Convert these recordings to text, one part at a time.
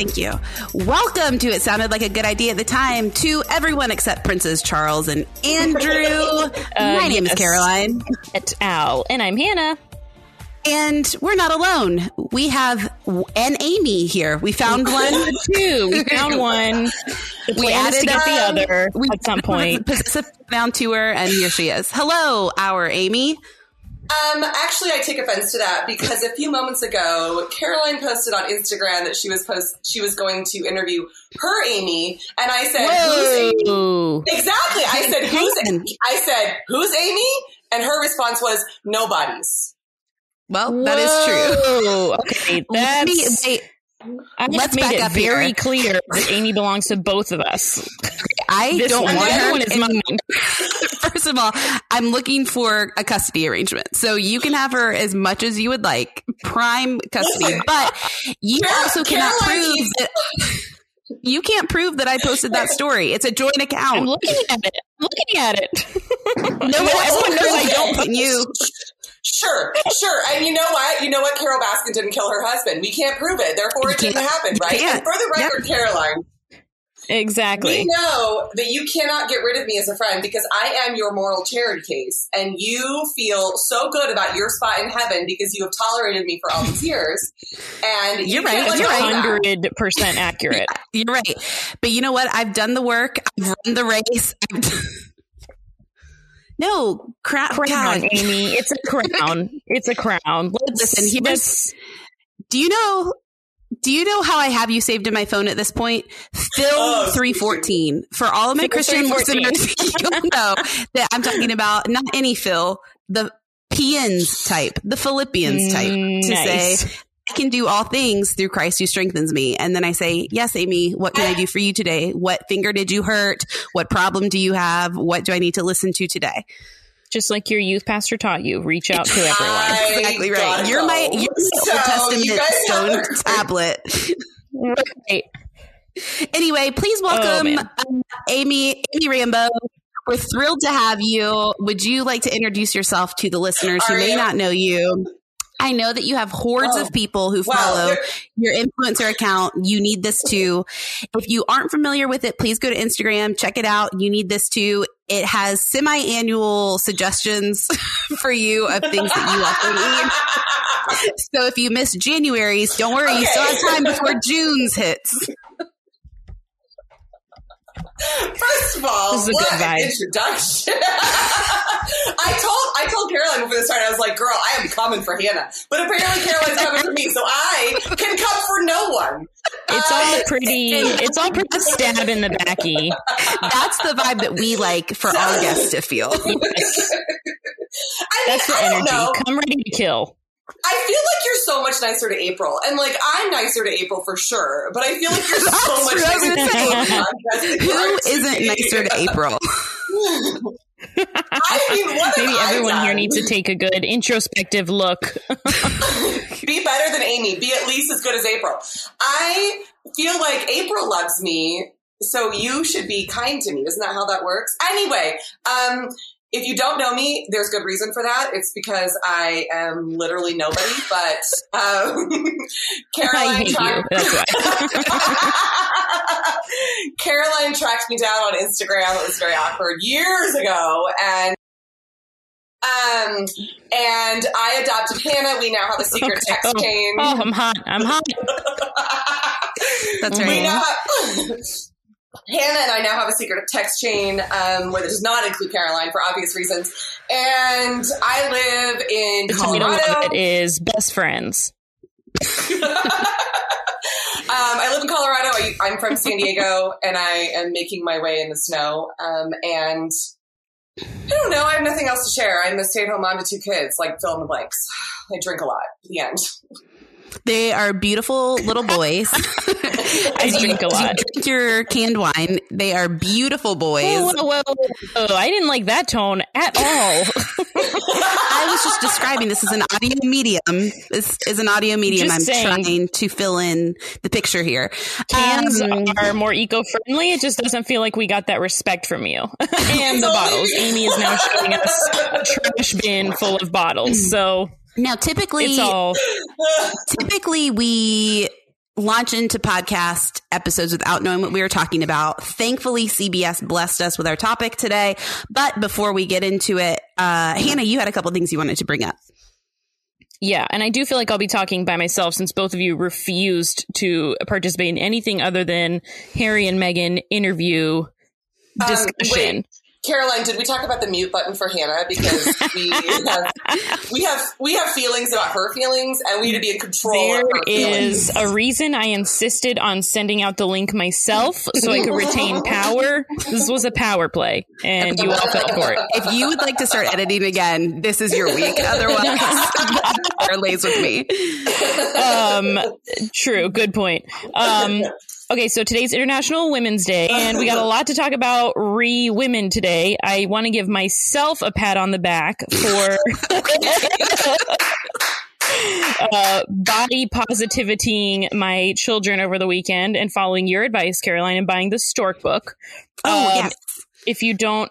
Thank you. Welcome to It Sounded Like a Good Idea at the Time to everyone except Princes Charles and Andrew. My name is. Caroline. Et al. And I'm Hannah. And we're not alone. We have an Amy here. We found one. Two. We found one. The We is to added, get the um, other We at some point. Down to her, and here she is. Hello, our Amy. Um, actually, I take offense to that because a few moments ago, Caroline posted on Instagram that she was post she was going to interview her Amy, and I said, "Who's Amy?" Exactly. I said, "Who's?" Amy? I said, "Who's Amy?" And her response was, "Nobody's." Well, that is true. Whoa. Okay, Let me- that's. wait, I let's just made back it up very here. clear that Amy belongs to both of us. I This don't one, want her one is mine. First of all, I'm looking for a custody arrangement. So you can have her as much as you would like, prime custody, but you also cannot prove that you can't prove that I posted that story. It's a joint account. I'm looking at it. I'm looking at it. No, everyone knows I don't put you. Sure, sure. And you know what? You know what? Carol Baskin didn't kill her husband. We can't prove it. Therefore, it didn't happen, right? And for the record, Caroline, exactly. we know that you cannot get rid of me as a friend because I am your moral charity case, and you feel so good about your spot in heaven because you have tolerated me for all these years. And you You're right, you're of right. that. Hundred percent accurate. You're right. But you know what? I've done the work. I've run the race. No, crap. Crown, God. Amy. It's a crown. It's a crown. Let's, Listen, here's- Do you know? Do you know how I have you saved in my phone at this point? Phil oh. three fourteen for all of my Christian 314. listeners. You'll know that I'm talking about not any Phil, the Pians type, the Philippians type, mm, to Nice. say I can do all things through Christ who strengthens me. And then I say, Yes, Amy, what can I do for you today? What finger did you hurt? What problem do you have? What do I need to listen to today? Just like your youth pastor taught you, reach out to everyone. I Exactly right. You're my you're my So, Old Testament guys have stone heard- tablet. Right. Anyway, please Oh, welcome man. um, Amy Amy Rambo. We're thrilled to have you. Would you like to introduce yourself to the listeners who may you? not know you? I know that you have hordes Oh. of people who Wow, follow your influencer account. You need this too. If you aren't familiar with it, please go to Instagram, check it out. You need this too. It has semi-annual suggestions for you of things that you also need. So if you miss January's, don't worry, you still have time before June's hits. First of all, This is a what good vibe. introduction. I told I told Caroline before the start, I was like, girl, I am coming for Hannah. But apparently Caroline's coming for me, so I can come for no one. It's Uh, all pretty. It's all pretty stab in the backy. That's the vibe that we like for our guests to feel. I mean, That's the energy. know. Come ready to kill. I feel like you're so much nicer to April. And like I'm nicer to April for sure, but I feel like you're so That's much what I was nicer to gonna say. April. Who isn't nicer to April? I mean, what Maybe have I everyone here needs to take a good introspective look. be better than Amy. Be at least as good as April. I feel like April loves me, so you should be kind to me. Isn't that how that works? Anyway, um, if you don't know me, there's good reason for that. It's because I am literally nobody. But um, Caroline, I hate you. tracked- That's why. Caroline tracked me down on Instagram. It was very awkward years ago, and. Um, and I adopted Hannah. We now have a secret Okay. text Oh. chain. Oh, I'm hot. I'm hot. That's Mhm. We right. now have, Hannah and I now have a secret text chain um, where it does not include Caroline for obvious reasons. And I live in The Colorado. it is Best Friends. Um, I live in Colorado. I, I'm from San Diego, and I am making my way in the snow. Um, and I don't know. I have nothing else to share. I'm a stay-at-home mom to two kids. Like fill in the blanks. I drink a lot. The end. They are beautiful little boys. I As you- drink a as you drink your canned wine. They are beautiful boys. Whoa, whoa, whoa, whoa. I didn't like that tone at all. I was just describing this is an audio medium. This is an audio medium. Just I'm saying. trying to fill in the picture here. Cans Um, are more eco-friendly. It just doesn't feel like we got that respect from you. and the bottles. Amy is now showing us a trash bin full of bottles. So now, typically, it's all typically we launch into podcast episodes without knowing what we were talking about. Thankfully, CBS blessed us with our topic today. But before we get into it, uh, Hannah, you had a couple things you wanted to bring up. Yeah, and I do feel like I'll be talking by myself since both of you refused to participate in anything other than Harry and Meghan interview discussion. Um, Caroline, did we talk about the mute button for Hannah? Because we have we have we have feelings about her feelings, and we need to be in control. There of her is feelings. a reason I insisted on sending out the link myself so I could retain power. This was a power play, and you all fell for it. If you would like to start editing again, this is your week. Otherwise, or lays with me. Um, true. Good point. Um, okay, so today's International Women's Day, and we got a lot to talk about re women today. I want to give myself a pat on the back for uh, body positivitying my children over the weekend and following your advice, Caroline, and buying the Stork book. Oh, Um, yes. If you don't,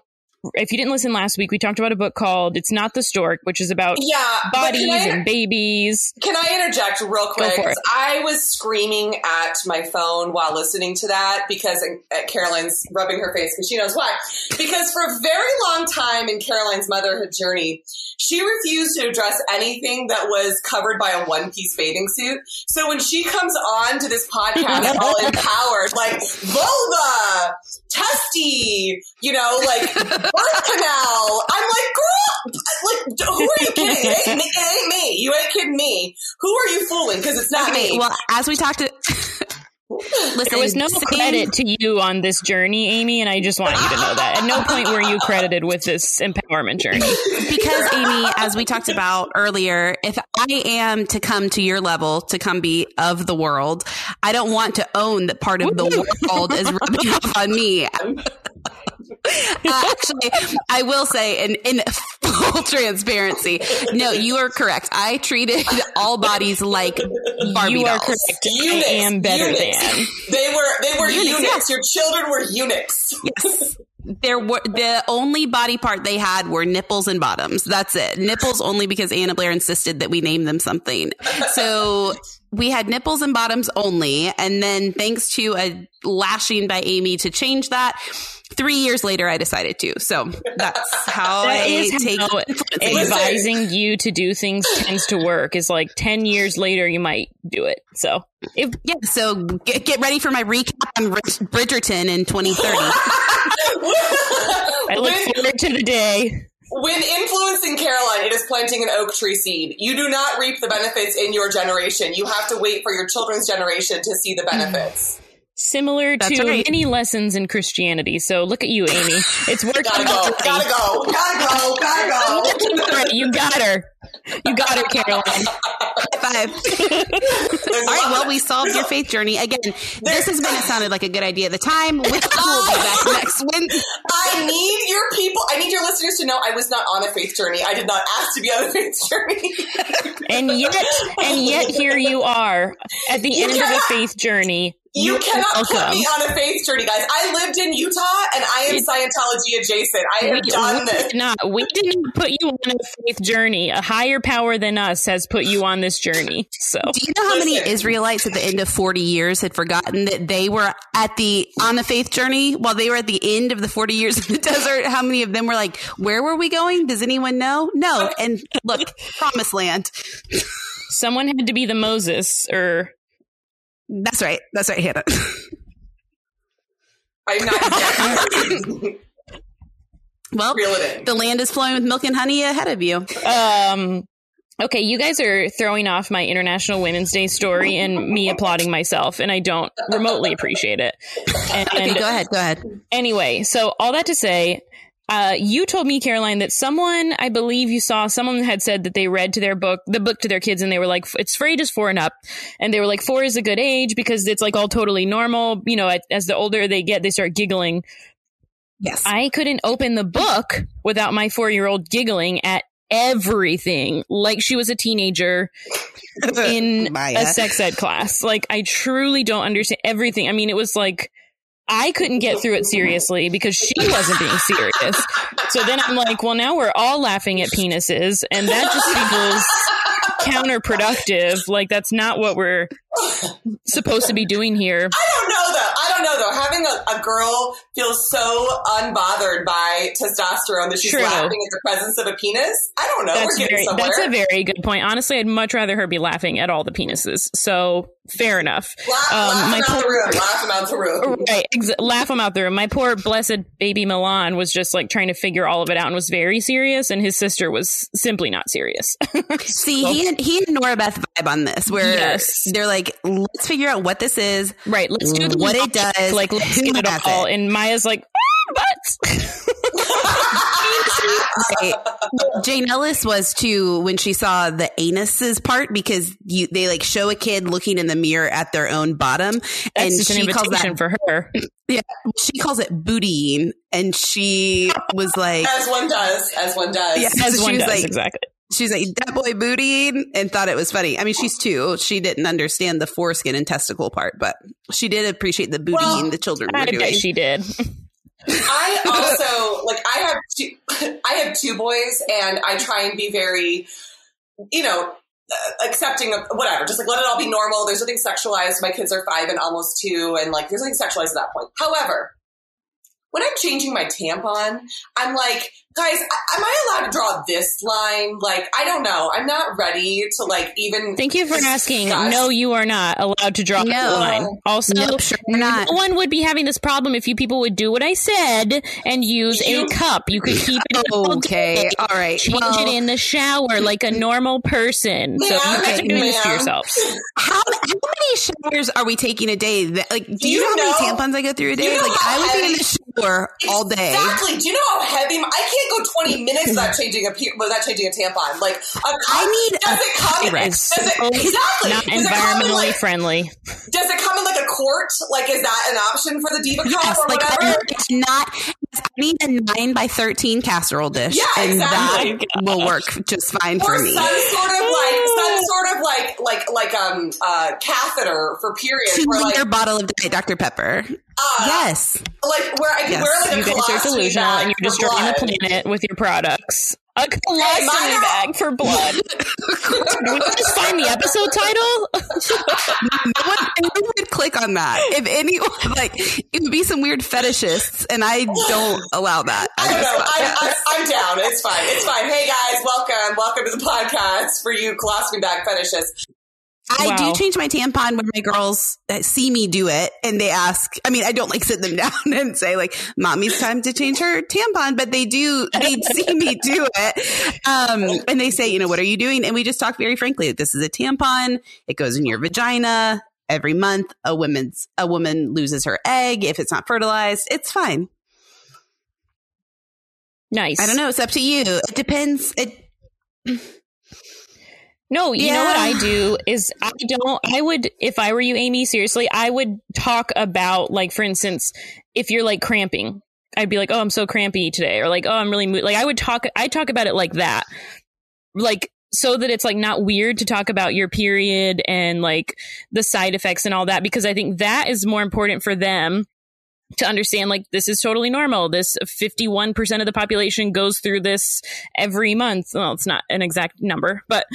if you didn't listen last week, we talked about a book called "It's Not the Stork," which is about yeah, bodies I- and babies. Can I interject real quick? for it. 'Cause I was screaming at my phone while listening to that because uh, Caroline's rubbing her face because she knows why. Because for a very long time in Caroline's motherhood journey, she refused to address anything that was covered by a one piece bathing suit. So when she comes on to this podcast all empowered, like vulva, testy, you know, like birth canal, I'm like, girl, like, who are you kidding? It ain't me. It ain't me. You ain't kidding me. Who are you fooling? Because it's not Okay, me. well, as we talked to. Listen, There was no same- credit to you on this journey, Amy, and I just want you to know that. At no point were you credited with this empowerment journey. because Amy, as we talked about earlier, if I am to come to your level, to come be of the world, I don't want to own that part of the world is rubbing off on me. Uh, actually, I will say, in, in full transparency, no, you are correct. I treated all bodies like Barbie you are dolls. correct. Units, I am better units. than. They were they were Eunuchs, eunuchs. Your children were eunuchs. Yes. There were the only body part they had were nipples and bottoms. That's it. Nipples only because Anna Blair insisted that we name them something. So we had nipples and bottoms only. And then thanks to a lashing by Amy to change that, three years later I decided to. So that's how That I take how influence. advising you to do things tends to work. Is like ten years later you might do it. So if Yeah, so get, get ready for my recap on Bridgerton in 2030. I look When- forward to the day. When influencing Caroline, it is planting an oak tree seed. You do not reap the benefits in your generation. You have to wait for your children's generation to see the benefits. Similar That's to right. many lessons in Christianity. So look at you, Amy. It's working. Gotta go, already. gotta go, gotta go, gotta go. Right, you got her. You got her, Caroline. Five. All right. Well, we solved your faith journey again. This has been. It sounded like a good idea at the time. We will be back next Wednesday. I need your people. I need your listeners to know I was not on a faith journey. I did not ask to be on a faith journey. And yet, and yet, here you are at the end of a faith journey. You are cannot put me on a faith journey, guys. I lived in Utah and I am Scientology adjacent. I have We- done we this. did not. We didn't put you on a faith journey. A higher power than us has put you on this journey. So Do you know how many Israelites at the end of 40 years had forgotten that they were at the on the faith journey while they were at the end of the 40 years in the desert? How many of them were like, "Where were we going? Does anyone know?" No. And look, promised land. someone had to be the Moses, or That's right. That's right, Hannah. I'm not Well, reel it in. the land is flowing with milk and honey ahead of you. um. Okay, you guys are throwing off my International Women's Day story and me applauding myself, and I don't remotely appreciate it. And, Okay, go ahead. Go ahead. Anyway, so all that to say, uh, you told me, Caroline, that someone, I believe you saw, someone had said that they read to their book, the book to their kids, and they were like, it's for ages four and up. And they were like, four is a good age because it's like all totally normal. You know, as the older they get, they start giggling. Yes. I couldn't open the book without my four year old giggling at everything like she was a teenager in Maya. a sex ed class. Like I truly don't understand everything. I mean, it was like I couldn't get through it seriously because she wasn't being serious. So then I'm like, well, now we're all laughing at penises, and that just feels counterproductive. Like that's not what we're supposed to be doing here. I don't know though. I don't know though. Having a, a girl feel so unbothered by testosterone that she's True. laughing at the presence of a penis. I don't know. That's We're very, that's a very good point. Honestly, I'd much rather her be laughing at all the penises. So fair enough. laugh, um, laugh my him out the poor- room. Laugh him out the room. Right, ex- laugh him out there. My poor blessed baby Milan was just like trying to figure all of it out and was very serious, and his sister was simply not serious. See, he and, he and Nora Beth vibe on this, where Yes. they're like, let's figure out what this is. right, let's do the What it does, Like, let's who get it has all. it. And Maya's like, ah, butts. Right. Jane Ellis was too when she saw the anuses part because you they like show a kid looking in the mirror at their own bottom, That's and just an she calls invitation that for her. Yeah, she calls it bootying, and she was like, As one does. As one does. Yeah. As So one does, like- exactly. She's like that boy bootying, and thought it was funny. I mean, she's two; she didn't understand the foreskin and testicle part, but she did appreciate the bootying Well, the children were I doing. bet she did. I also like I have two I have two boys and I try and be very you know uh, accepting of whatever just like let it all be normal there's nothing sexualized my kids are 5 and almost 2 and like there's nothing sexualized at that point however when I'm changing my tampon I'm like guys am I allowed to draw this line like I don't know I'm not ready to like even Thank you for asking. discuss- No, you are not allowed to draw No. the line. Also, Nope, sure not. no one would be having this problem if you people would do what I said and use You- a cup. You could keep it all Okay, day. all right. Change Well, it in the shower like a normal person. So you Ma'am, guys are doing this to yourselves. how, how many showers are we taking a day? That, like, do you, you know how know- many tampons I go through a you day? know Like, I would be in the shower all day. Exactly. Do you know how heavy? My, I can't go 20 minutes without changing a pe- without changing a tampon. Like a I need does it come? Pyrex. Does it, exactly. Not does it in environmentally like, friendly. Does it come in like a quart? Like is that an option for the diva cup Yes, or like whatever? it's not. I need a nine by thirteen casserole dish, Yeah, and exactly. that will work just fine for me. some sort of like some sort of like like like um uh catheter for periods Two where like liter bottle of Diet Dr Pepper. uh, yes, like where I can Yes. wear like a You guys are delusional and you're for destroying the planet with your products. A colostomy mine bag for blood. Did we just find the episode title? no one, no one would click on that. If anyone like, it would be some weird fetishists, and I don't allow that. I don't know. I, I, I'm down. It's fine. It's fine. Hey guys, welcome. Welcome to the podcast for you colostomy bag fetishists. I Wow. do change my tampon when my girls uh, see me do it and they ask. I mean, I don't like sit them down and say like, "Mommy's time to change her tampon," but they do. They see me do it, um, and they say, "You know, what are you doing?" And we just talk very frankly. This is a tampon. It goes in your vagina every month. A woman's a woman loses her egg if it's not fertilized. It's fine. Nice. I don't know. It's up to you. It depends. It No, you know what I do is I don't, I would, if I were you, Amy, seriously, I would talk about, like, for instance, if you're like cramping, I'd be like, oh, I'm so crampy today, or like, oh, I'm really, mo-. like, I would talk, I talk about it like that. Like, so that it's like not weird to talk about your period and like the side effects and all that, because I think that is more important for them to understand like this is totally normal. This 51% of the population goes through this every month. Well, it's not an exact number, but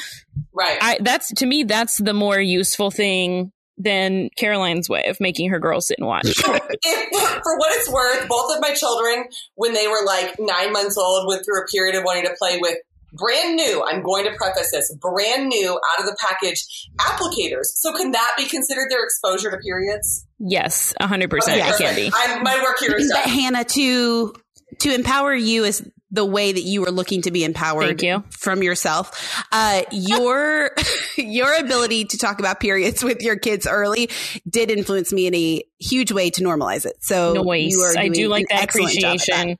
Right. I that's to me that's the more useful thing than Caroline's way of making her girls sit and watch. if, for what it's worth, both of my children, when they were like nine months old, went through a period of wanting to play with brand new. I'm going to preface this brand new out of the package applicators. So can that be considered their exposure to periods? yes, hundred percent Okay, it can perfect. be. I'm, my work here is but done. Hannah, to to empower you is the way that you are looking to be empowered Thank you. from yourself. Uh, your your ability to talk about periods with your kids early did influence me in a huge way to normalize it. So Noise. you are I do like that excellent job at that. appreciation.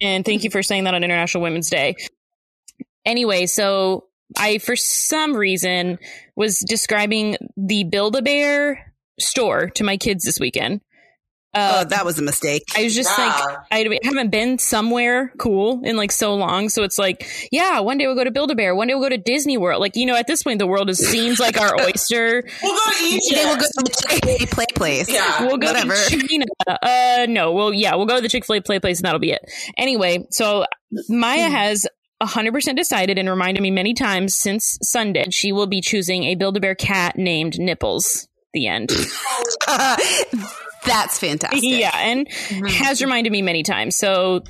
And thank you for saying that on International Women's Day. Anyway, so I, for some reason, was describing the Build a Bear store to my kids this weekend. Uh, Oh, that was a mistake. I was just Yeah. like, I haven't been somewhere cool in like so long. So it's like, yeah, one day we'll go to Build a Bear. One day we'll go to Disney World. Like, you know, at this point, the world is, seems like our oyster. We'll go to Egypt. They will go to the Chick-fil-A play place. Yeah. We'll go Whatever. to China. Uh, no, well, yeah, we'll go to the Chick fil A play place and that'll be it. Anyway, so Maya has 100% decided and reminded me many times since Sunday she will be choosing a Build a Bear cat named Nipples The end. That's fantastic. Yeah, and mm-hmm. has reminded me many times. So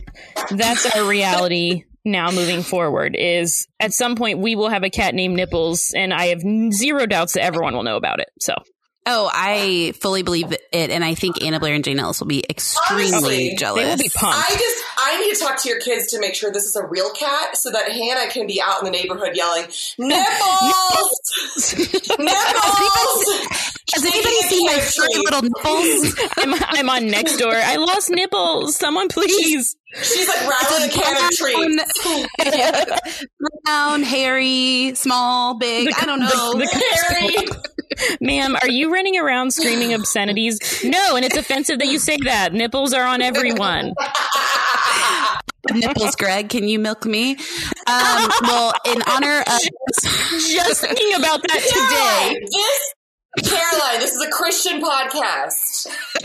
that's our reality now moving forward is at some point we will have a cat named Nipples and I have zero doubts that everyone will know about it. So Oh, I fully believe it, and I think Anna Blair and Jane Ellis will be extremely Honestly, jealous. they will be pumped. I just I need to talk to your kids to make sure this is a real cat, so that Hannah can be out in the neighborhood yelling nipples, nipples. Has anybody seen my three little nipples? I'm, I'm on next door. I lost nipples. Someone please. She's like rattling a can of treats. Brown, hairy, small, big. I don't know. The- Harry, Ma'am, are you running around screaming obscenities? No, and it's offensive that you say that. Nipples are on everyone. nipples, Greg. Can you milk me? Um, well, in honor of Just thinking about that today. this Caroline, this is a Christian podcast.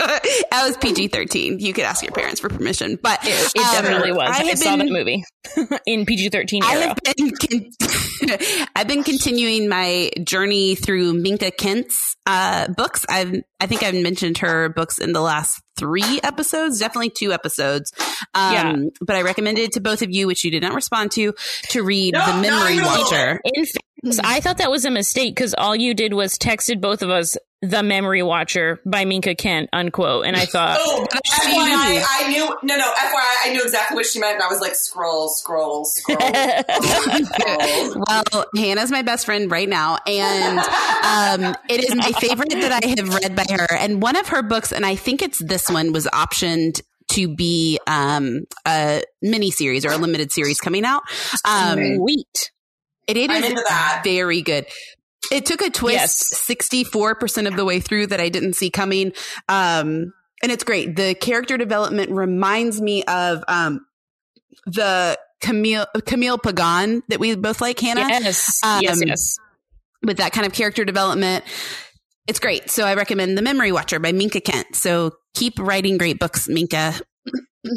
I was PG thirteen. You could ask your parents for permission, but It um, definitely was. I, have saw that been- movie in PG 13 I've been con- I've been continuing my journey through Minka Kent's uh, books. I've I think I've mentioned her books in the last three episodes, definitely two episodes. Um, Yeah. But I recommended it to both of you, which you did not respond to, to read No, The Memory no, no. Watcher. In fact, I thought that was a mistake because all you did was texted both of us "The Memory Watcher" by Minka Kent, unquote, and I thought, Oh, she FYI. I knew no, no. FYI, I knew exactly what she meant, and I was like, scroll, scroll, scroll. scroll. Well, Hannah's my best friend right now, and um, it is my favorite that I have read by her. And one of her books, and I think it's this one, was optioned to be um, a mini series or a limited series coming out. Um, sweet. it, it I'm is into that. very good. It took a twist Yes. 64% of the way through that I didn't see coming. Um, and it's great. The character development reminds me of um, the Camille, Camille Pagan that we both like, Hannah Yes, Um, yes, yes. with that kind of character development. It's great. So I recommend The Memory Watcher by Minka Kent. So keep writing great books, Minka.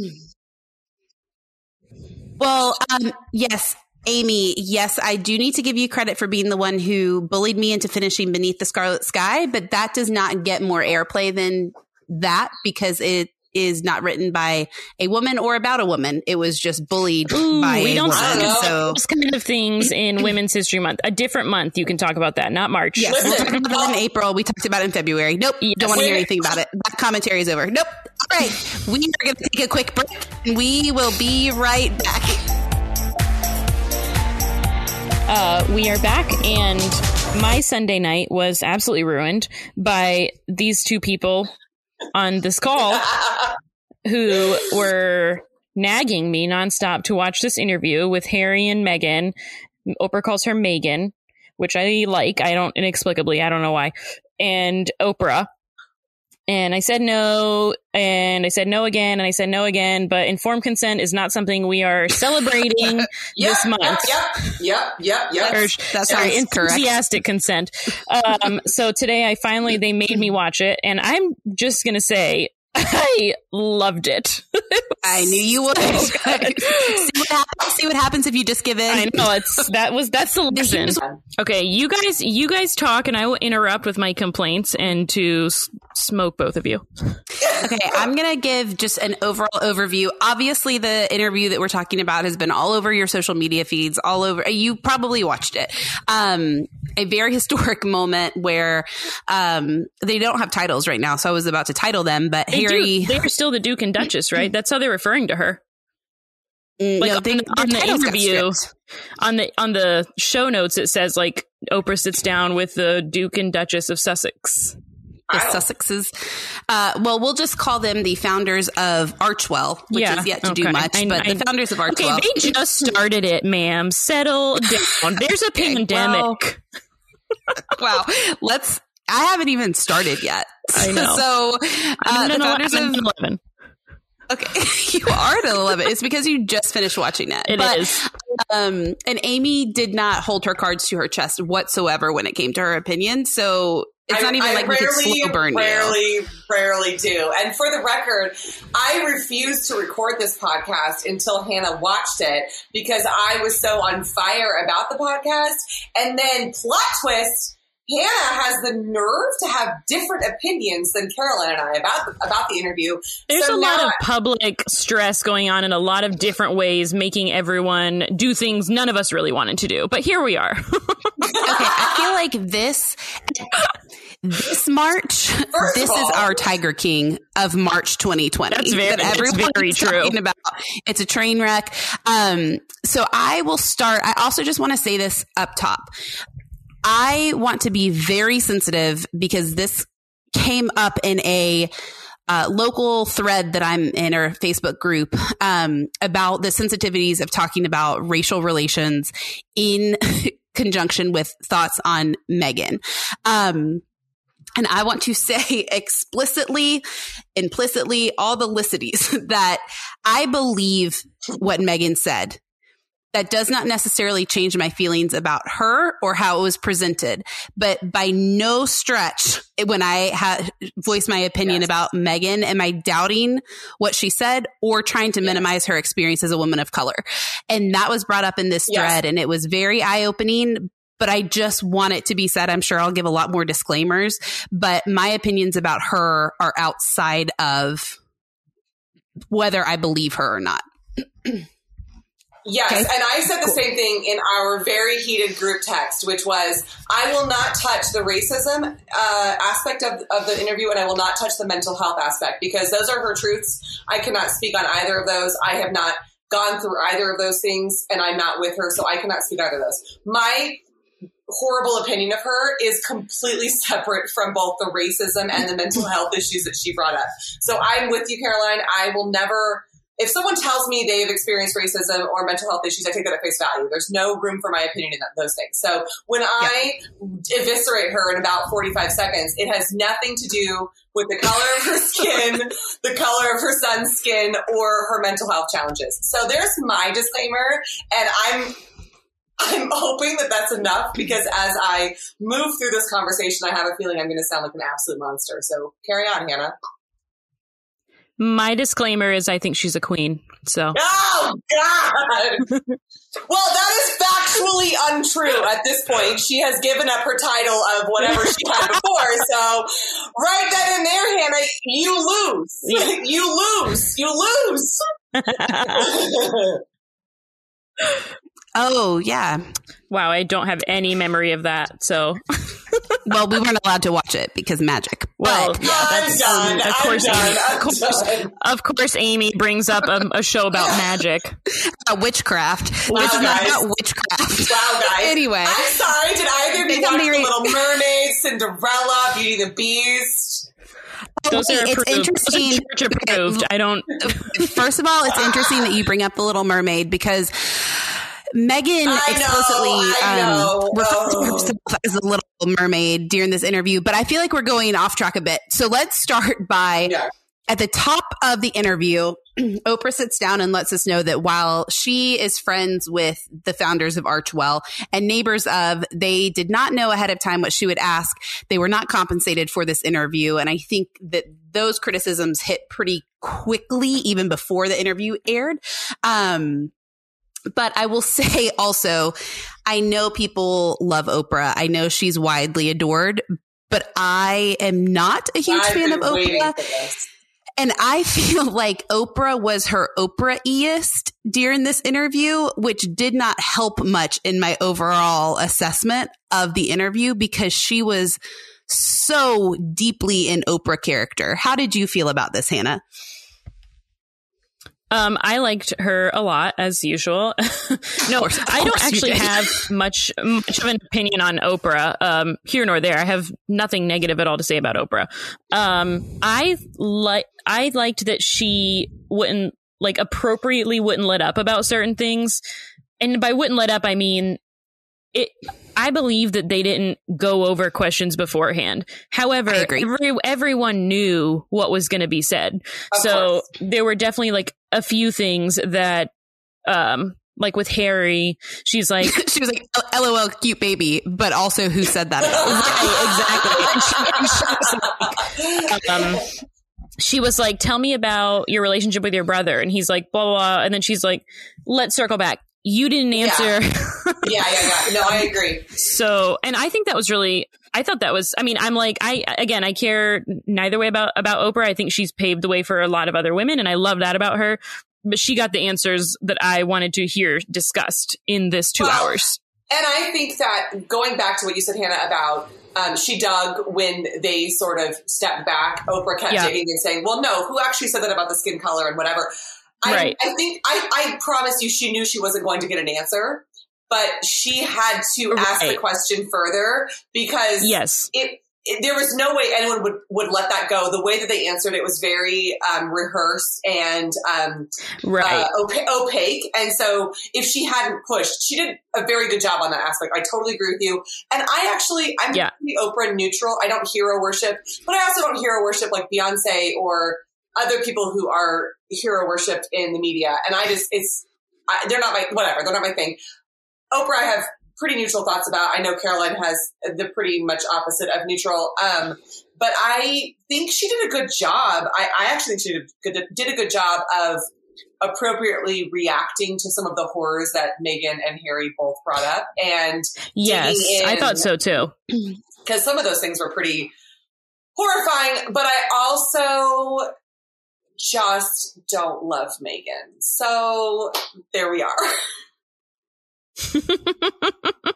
well, um, yes, Amy, yes, I do need to give you credit for being the one who bullied me into finishing Beneath the Scarlet Sky, but that does not get more airplay than that because it is not written by a woman or about a woman. It was just bullied Ooh, by we a don't woman. know. So Those kind of things in Women's History Month. A different month, you can talk about that, not March. Yes, we'll Listen. talk about it in April. We talked about it in February. Nope, Yes. don't want to hear anything about it. That commentary is over. Nope. All right, we are going to take a quick break. and We will be right back. Uh, we are back, and my Sunday night was absolutely ruined by these two people on this call who were nagging me nonstop to watch this interview with Harry and Meghan. Oprah calls her Megan, which I like. I don't inexplicably, I don't know why. And Oprah. And I said no, and I said no again, and I said no again. But informed consent is not something we are celebrating Yep, this month. Yep, yep, yep, yep, yep. Or, That sorry, sounds correct. enthusiastic consent. Um, so today I finally, they made me watch it and I'm just going to say, I loved it. I knew you would. see, what happens, see what happens if you just give in. I know it's, that was, that's the lesson. Okay. You guys, you guys talk and I will interrupt with my complaints and to s- smoke both of you. Okay, I'm going to give just an overall overview. Obviously, the interview that we're talking about has been all over your social media feeds, all over. You probably watched it. Um, a very historic moment where um, they don't have titles right now, so I was about to title them, but They Harry. do, they're still the Duke and Duchess, right? That's how they're referring to her. Mm, like no, on they- the- on the interview. On the, on the show notes, it says like Oprah sits down with the Duke and Duchess of Sussex. the Sussexes. Uh, well, we'll just call them the founders of Archewell, which Yeah, is yet to okay. do much, I- but I- the founders of Archewell. Okay, they just started it, ma'am. Settle down. There's a Okay, pandemic. well, wow, let's. I haven't even started yet. I know. So, I'm uh, in the an founders I'm of 11. Okay, you are at eleven. It's because you just finished watching it. It but, is. Um, and Amy did not hold her cards to her chest whatsoever when it came to her opinion. So it's I- not even I like we could rarely, slow burn you. rarely, rarely do. And for the record, I refused to record this podcast until Hannah watched it because I was so on fire about the podcast. And then plot twist, Hannah has the nerve to have different opinions than Caroline and I about the, about the interview. There's So a lot now of public stress going on in a lot of different ways, making everyone do things none of us really wanted to do. But here we are. Okay, I feel like this this March, First this of is our Tiger King of March 2020. That's very- that that's very is true. About. It's a train wreck. Um, so I will start. I also just want to say this up top. I want to be very sensitive because this came up in a uh, local thread that I'm in or Facebook group um, about the sensitivities of talking about racial relations in conjunction with thoughts on Megan. Um, and I want to say explicitly, implicitly, all the licities that I believe what Megan said. That does not necessarily change my feelings about her or how it was presented, but by no stretch, when I ha- voice my opinion Yes. about Megan, am I doubting what she said or trying to minimize her experience as a woman of color? And that was brought up in this Yes. thread, and it was very eye opening. But I just want it to be said. I'm sure I'll give a lot more disclaimers, but my opinions about her are outside of whether I believe her or not. Yes, Okay. and I said the same thing in our very heated group text, which was I will not touch the racism uh, aspect of, of the interview, and I will not touch the mental health aspect because those are her truths. I cannot speak on either of those. I have not gone through either of those things, and I'm not with her, so I cannot speak either of those. My horrible opinion of her is completely separate from both the racism and the mental health issues that she brought up. So I'm with you, Caroline. I will never if someone tells me they've experienced racism or mental health issues, I take that at face value. There's no room for my opinion in that, those things. So when I eviscerate her in about 45 seconds, it has nothing to do with the color of her skin, the color of her son's skin, or her mental health challenges. So there's my disclaimer, and I'm I'm hoping that that's enough because as I move through this conversation, I have a feeling I'm going to sound like an absolute monster. So carry on, Hannah. My disclaimer is I think she's a queen. So Oh God! well, that is factually untrue at this point. She has given up her title of whatever she had before. So, right then in there, Hannah, you lose. you lose. You lose. Oh, yeah. wow, I don't have any memory of that. So Well, we weren't allowed to watch it because magic. Well, But yeah, I'm that's done. of I'm course, done. Amy, I'm of course, done. of course, Amy brings up a, a show about magic. uh, witchcraft. Wow, Which is not about witchcraft. Wow, guys. Anyway. I'm sorry. Did either of They you got watch The married- Little Mermaid, Cinderella, Beauty and the Beast? Those are it's approved. Those interesting. are church approved. I don't. First of all, it's interesting that you bring up the Little Mermaid because Megan explicitly I know. um, refers to Oh. herself as the Little Mermaid during this interview. But I feel like we're going off track a bit. So let's start by Yeah. at the top of the interview, Oprah sits down and lets us know that while she is friends with the founders of Archewell and neighbors of, they did not know ahead of time what she would ask. They were not compensated for this interview. And I think that those criticisms hit pretty quickly, even before the interview aired. Um, but I will say also, I know people love Oprah. I know she's widely adored, but I am not a huge I've fan of Oprah. And I feel like Oprah was her Oprah-iest during this interview, which did not help much in my overall assessment of the interview because she was so deeply in Oprah character. How did you feel about this, Hannah? Um, I liked her a lot as usual. no, course, I don't actually have much much of an opinion on Oprah. Um, here nor there. I have nothing negative at all to say about Oprah. Um, I like I liked that she wouldn't like appropriately wouldn't let up about certain things, and by wouldn't let up I mean it. I believe that they didn't go over questions beforehand. However, every, everyone knew what was going to be said. Of so course. there were definitely like a few things that, um, like with Harry, she's like, she was like, LOL, cute baby, but also who said that? right, exactly. And she, and she was like, um, she was like, tell me about your relationship with your brother. And he's like, blah, blah, blah. And then she's like, let's circle back. You didn't answer. Yeah, yeah, yeah. No, I agree. So, and I think that was really, I thought that was, I mean, I'm like, I, again, I care neither way about, about Oprah. I think she's paved the way for a lot of other women and I love that about her. But she got the answers that I wanted to hear discussed in this two Well, hours. And I think that going back to what you said, Hannah, about um, she dug when they sort of stepped back. Oprah kept Yeah. digging and saying, "Well, no, who actually said that about the skin color and whatever." I, Right. I think I, I promise you, she knew she wasn't going to get an answer, but she had to ask the question further because Yes. it, it there was no way anyone would would let that go. The way that they answered it was very um, rehearsed and um, Right. uh, opa- opaque. And so if she hadn't pushed, she did a very good job on that aspect. I totally agree with you. And I actually, I'm Yeah. pretty Oprah neutral. I don't hero worship, but I also don't hero worship like Beyonce or other people who are hero worshipped in the media. And I just, it's, I, they're not my, whatever, they're not my thing. Oprah, I have pretty neutral thoughts about. I know Caroline has the pretty much opposite of neutral. Um, but I think she did a good job. I, I actually think she did a, good, did a good job of appropriately reacting to some of the horrors that Megan and Harry both brought up. And yes. digging I thought so too. because some of those things were pretty horrifying, but I also just don't love Megan. So there we are.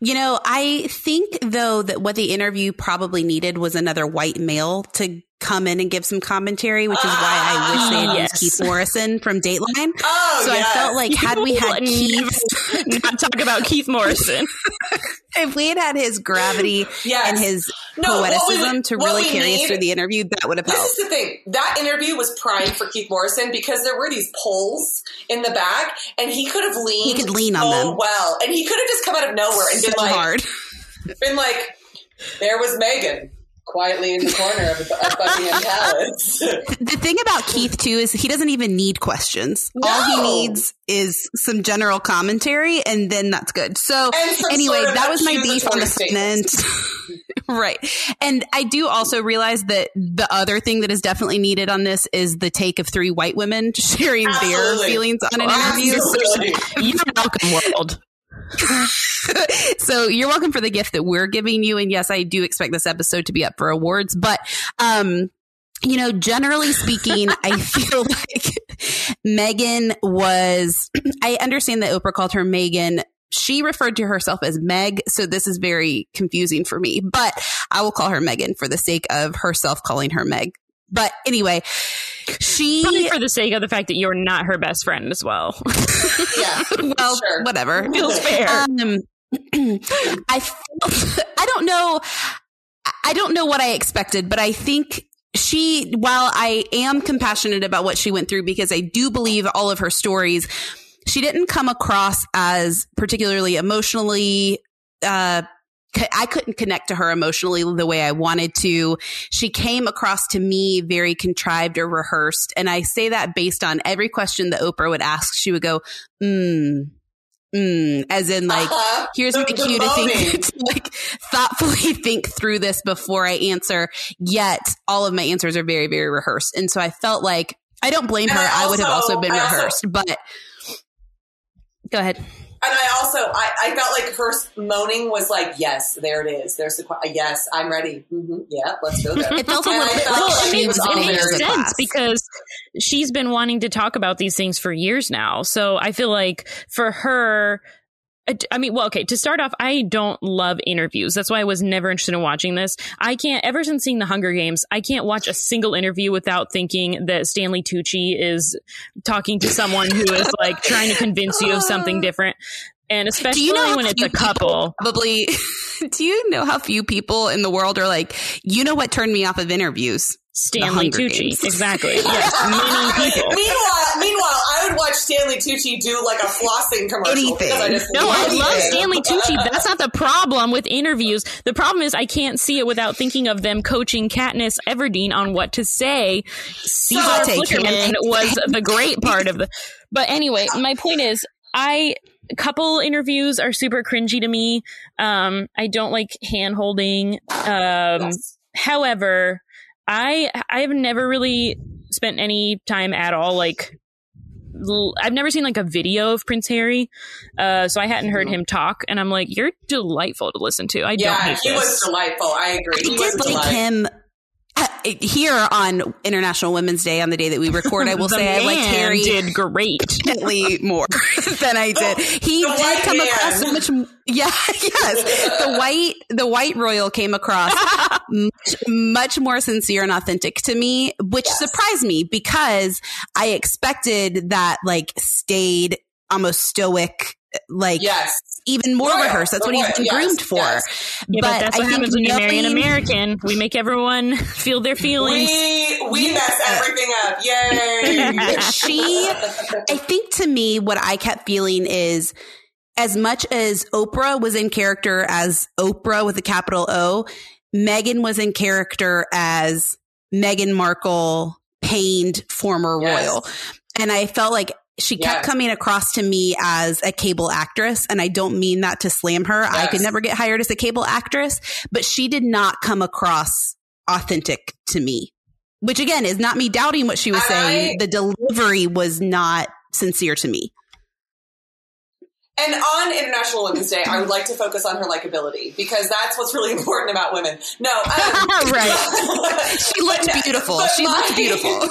You know, I think though that what the interview probably needed was another white male to come in and give some commentary, which is why I wish they had Yes. used Keith Morrison from Dateline. Oh, so yes. I felt like had we had Keith, Not talk about Keith Morrison. if we had had his gravity yes. and his No, what we poeticism to really carry us through the interview, that would have helped. This is the thing. That interview was primed for Keith Morrison because there were these poles in the back, and he could have leaned. He could lean on them. well, and he could have just come out of nowhere and so been like, hard. been like, "There was Megan quietly in the corner of, of Buckingham Palace." The thing about Keith too is he doesn't even need questions. All he needs is some general commentary, and then that's good. So anyway, sort of that was my beef on the front statement. right. And I do also realize that the other thing that is definitely needed on this is the take of three white women sharing their feelings on an interview. You're welcome, world. so you're welcome for the gift that we're giving you. And yes, I do expect this episode to be up for awards, but, um, you know, generally speaking, I feel like Megan was, I understand that Oprah called her Megan. She referred to herself as Meg. So this is very confusing for me, but I will call her Megan for the sake of herself calling her Meg. But anyway, she, Probably for the sake of the fact that you're not her best friend as well. Yeah, well, Sure. whatever. Feels fair. Um, I felt, I don't know. I don't know what I expected, but I think she, while I am compassionate about what she went through because I do believe all of her stories, she didn't come across as particularly emotionally, uh, c- I couldn't connect to her emotionally the way I wanted to. She came across to me very contrived or rehearsed. And I say that based on every question that Oprah would ask. She would go, mm, mm, as in like, Uh-huh. here's my The- the cue to think, to like thoughtfully think through this before I answer. Yet all of my answers are very, very rehearsed. And so I felt like I don't blame And her. I I, would have also- also been also- rehearsed, but go ahead. And I also, I, I felt like her moaning was like, yes, there it is. There's the, yes, I'm ready. Mm-hmm. Yeah, let's go there. It felt a little bit like well, it she makes, was it on there. there makes sense class. because she's been wanting to talk about these things for years now. So I feel like for her, Uh, I- I mean, well, okay, to start off, I don't love interviews. That's why I was never interested in watching this. I can't, ever since seeing the Hunger Games, I can't watch a single interview without thinking that Stanley Tucci is talking to someone who is like trying to convince you of something different. And especially you know when it's a couple. Probably. Do you know how few people in the world are like, you know what turned me off of interviews? Stanley Tucci. Games. Exactly. Yes. Many people. meanwhile, meanwhile, I would watch Stanley Tucci do like a flossing commercial. Anything. I just No, I love love. Stanley Tucci. That's not the problem with interviews. The problem is I can't see it without thinking of them coaching Katniss Everdeen on what to say. Caesar Hot Flickerman was the great part of the. But anyway, my point is, I couple interviews are super cringy to me. Um, I don't like hand holding. Um, Yes. however, I I have never really spent any time at all like l- I've never seen like a video of Prince Harry, uh, so I hadn't heard him talk, and I'm like, you're delightful to listen to. I don't Yeah, he this. was delightful. I agree. I He did a like delight. him Uh, here on International Women's Day on the day that we record. I will say I liked man Harry did great. definitely more than I did. He did come man. across so much. Yeah, yes. The white, the white royal came across much, much more sincere and authentic to me, which surprised me because I expected that like stayed almost stoic, like Yes. even more Royal, rehearsed. That's what he's royal, been yes, groomed for. yes. Yeah, but, that's I what think happens when you marry an American. We make everyone feel their feelings. We we mess everything up. Yay! She, I think to me, what I kept feeling is as much as Oprah was in character as Oprah with a capital O, Meghan was in character as Meghan Markle, pained former Yes. royal. And I felt like she kept Yes. coming across to me as a cable actress. And I don't mean that to slam her. I could never get hired as a cable actress, but she did not come across authentic to me. Which again is not me doubting what she was And saying. The delivery was not sincere to me. And on International Women's Day, I would like to focus on her likability because that's what's really important about women. No, um, Right. She looked beautiful. She looked beautiful.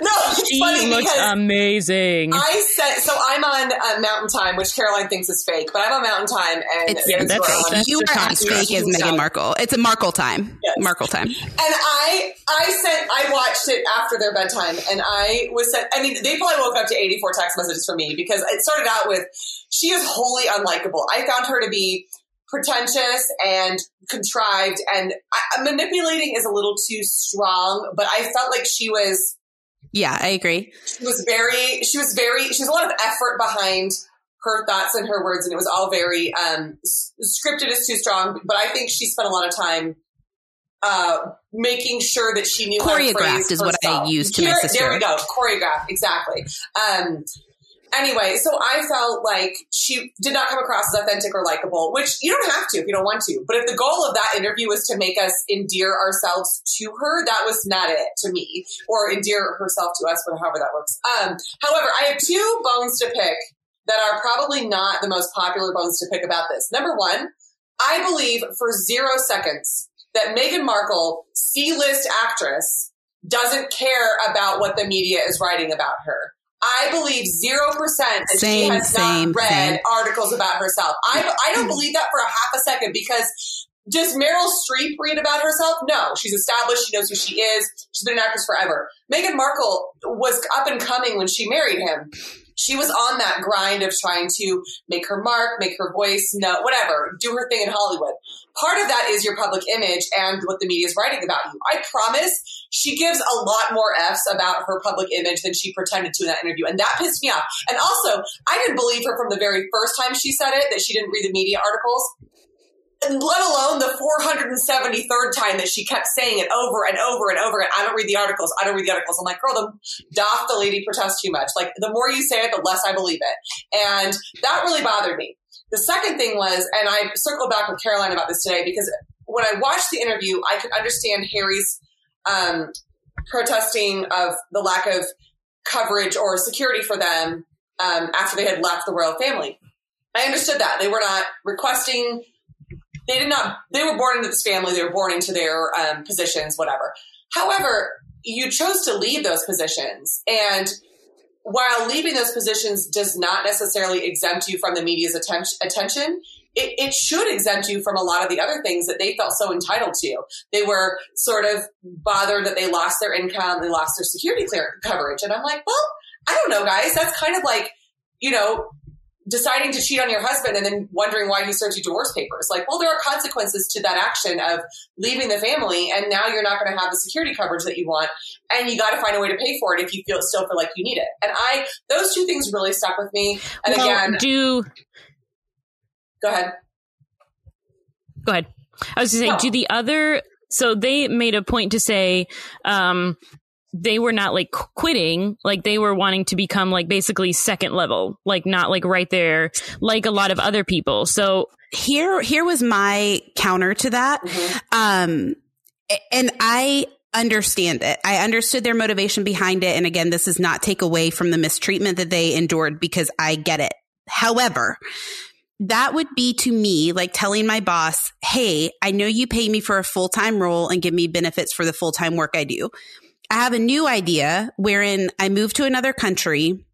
No, it's She funny looks because amazing. I said so. I'm on uh, Mountain Time, which Caroline thinks is fake, but I'm on Mountain Time, and It's, Yeah, it's that's where fake. I'm- That's you are as time. fake as Meghan Markle. It's a Markle time. Yes. Markle time. And I, I sent, I watched it after their bedtime, and I was sent. I mean, they probably woke up to 84 text messages from me because it started out with, "She is wholly unlikable." I found her to be pretentious and contrived, and I, manipulating is a little too strong. But I felt like she was, Yeah, I agree. she was very, she was very, she was a lot of effort behind her thoughts and her words, and it was all very um, scripted is too strong. But I think she spent a lot of time uh, making sure that she knew how to Choreographed is what I herself. used to my Here- sister. There we go, choreographed exactly. Um, anyway, so I felt like she did not come across as authentic or likable, which you don't have to if you don't want to. But if the goal of that interview was to make us endear ourselves to her, that was not it to me, or endear herself to us, but however that works. Um, however, I have two bones to pick that are probably not the most popular bones to pick about this. Number one, I believe for zero seconds that Meghan Markle, C-list actress, doesn't care about what the media is writing about her. I believe zero percent that she Same, has same, not read same. articles about herself. I I don't believe that for a half a second because does Meryl Streep read about herself? No, she's established. She knows who she is. She's been an actress forever. Meghan Markle was up and coming when she married him. She was on that grind of trying to make her mark, make her voice, no, whatever, do her thing in Hollywood. Part of that is your public image and what the media is writing about you. I promise she gives a lot more F's about her public image than she pretended to in that interview. And that pissed me off. And also, I didn't believe her from the very first time she said it, that she didn't read the media articles. Let alone the 473rd time that she kept saying it over and over and over again. I don't read the articles. I don't read the articles. I'm like, girl, the doth the lady protest too much. Like, the more you say it, the less I believe it. And that really bothered me. The second thing was, and I circled back with Caroline about this today because when I watched the interview, I could understand Harry's um, protesting of the lack of coverage or security for them um, after they had left the royal family. I understood that they were not requesting. They did not. They were born into this family. They were born into their um, positions, whatever. However, you chose to leave those positions, and while leaving those positions does not necessarily exempt you from the media's atten- attention, it, it should exempt you from a lot of the other things that they felt so entitled to. They were sort of bothered that they lost their income, they lost their security clear coverage, and I'm like, well, I don't know, guys. That's kind of like, you know, deciding to cheat on your husband and then wondering why he serves you divorce papers. Like, well, there are consequences to that action of leaving the family, and now you're not going to have the security coverage that you want, and you got to find a way to pay for it if you feel still feel like you need it. And I, those two things really stuck with me. And well, again, do go ahead. go ahead. I was going to say, No. do the other? So they made a point to say, um, they were not like quitting, like they were wanting to become like basically second level, like not like right there, like a lot of other people. So Here, here was my counter to that. Mhm. Um, and I, understand it. I understood their motivation behind it. And again, this is not take away from the mistreatment that they endured because I get it. However, that would be to me like telling my boss, Hey, I know you pay me for a full time role and give me benefits for the full time work I do. I have a new idea wherein I move to another country,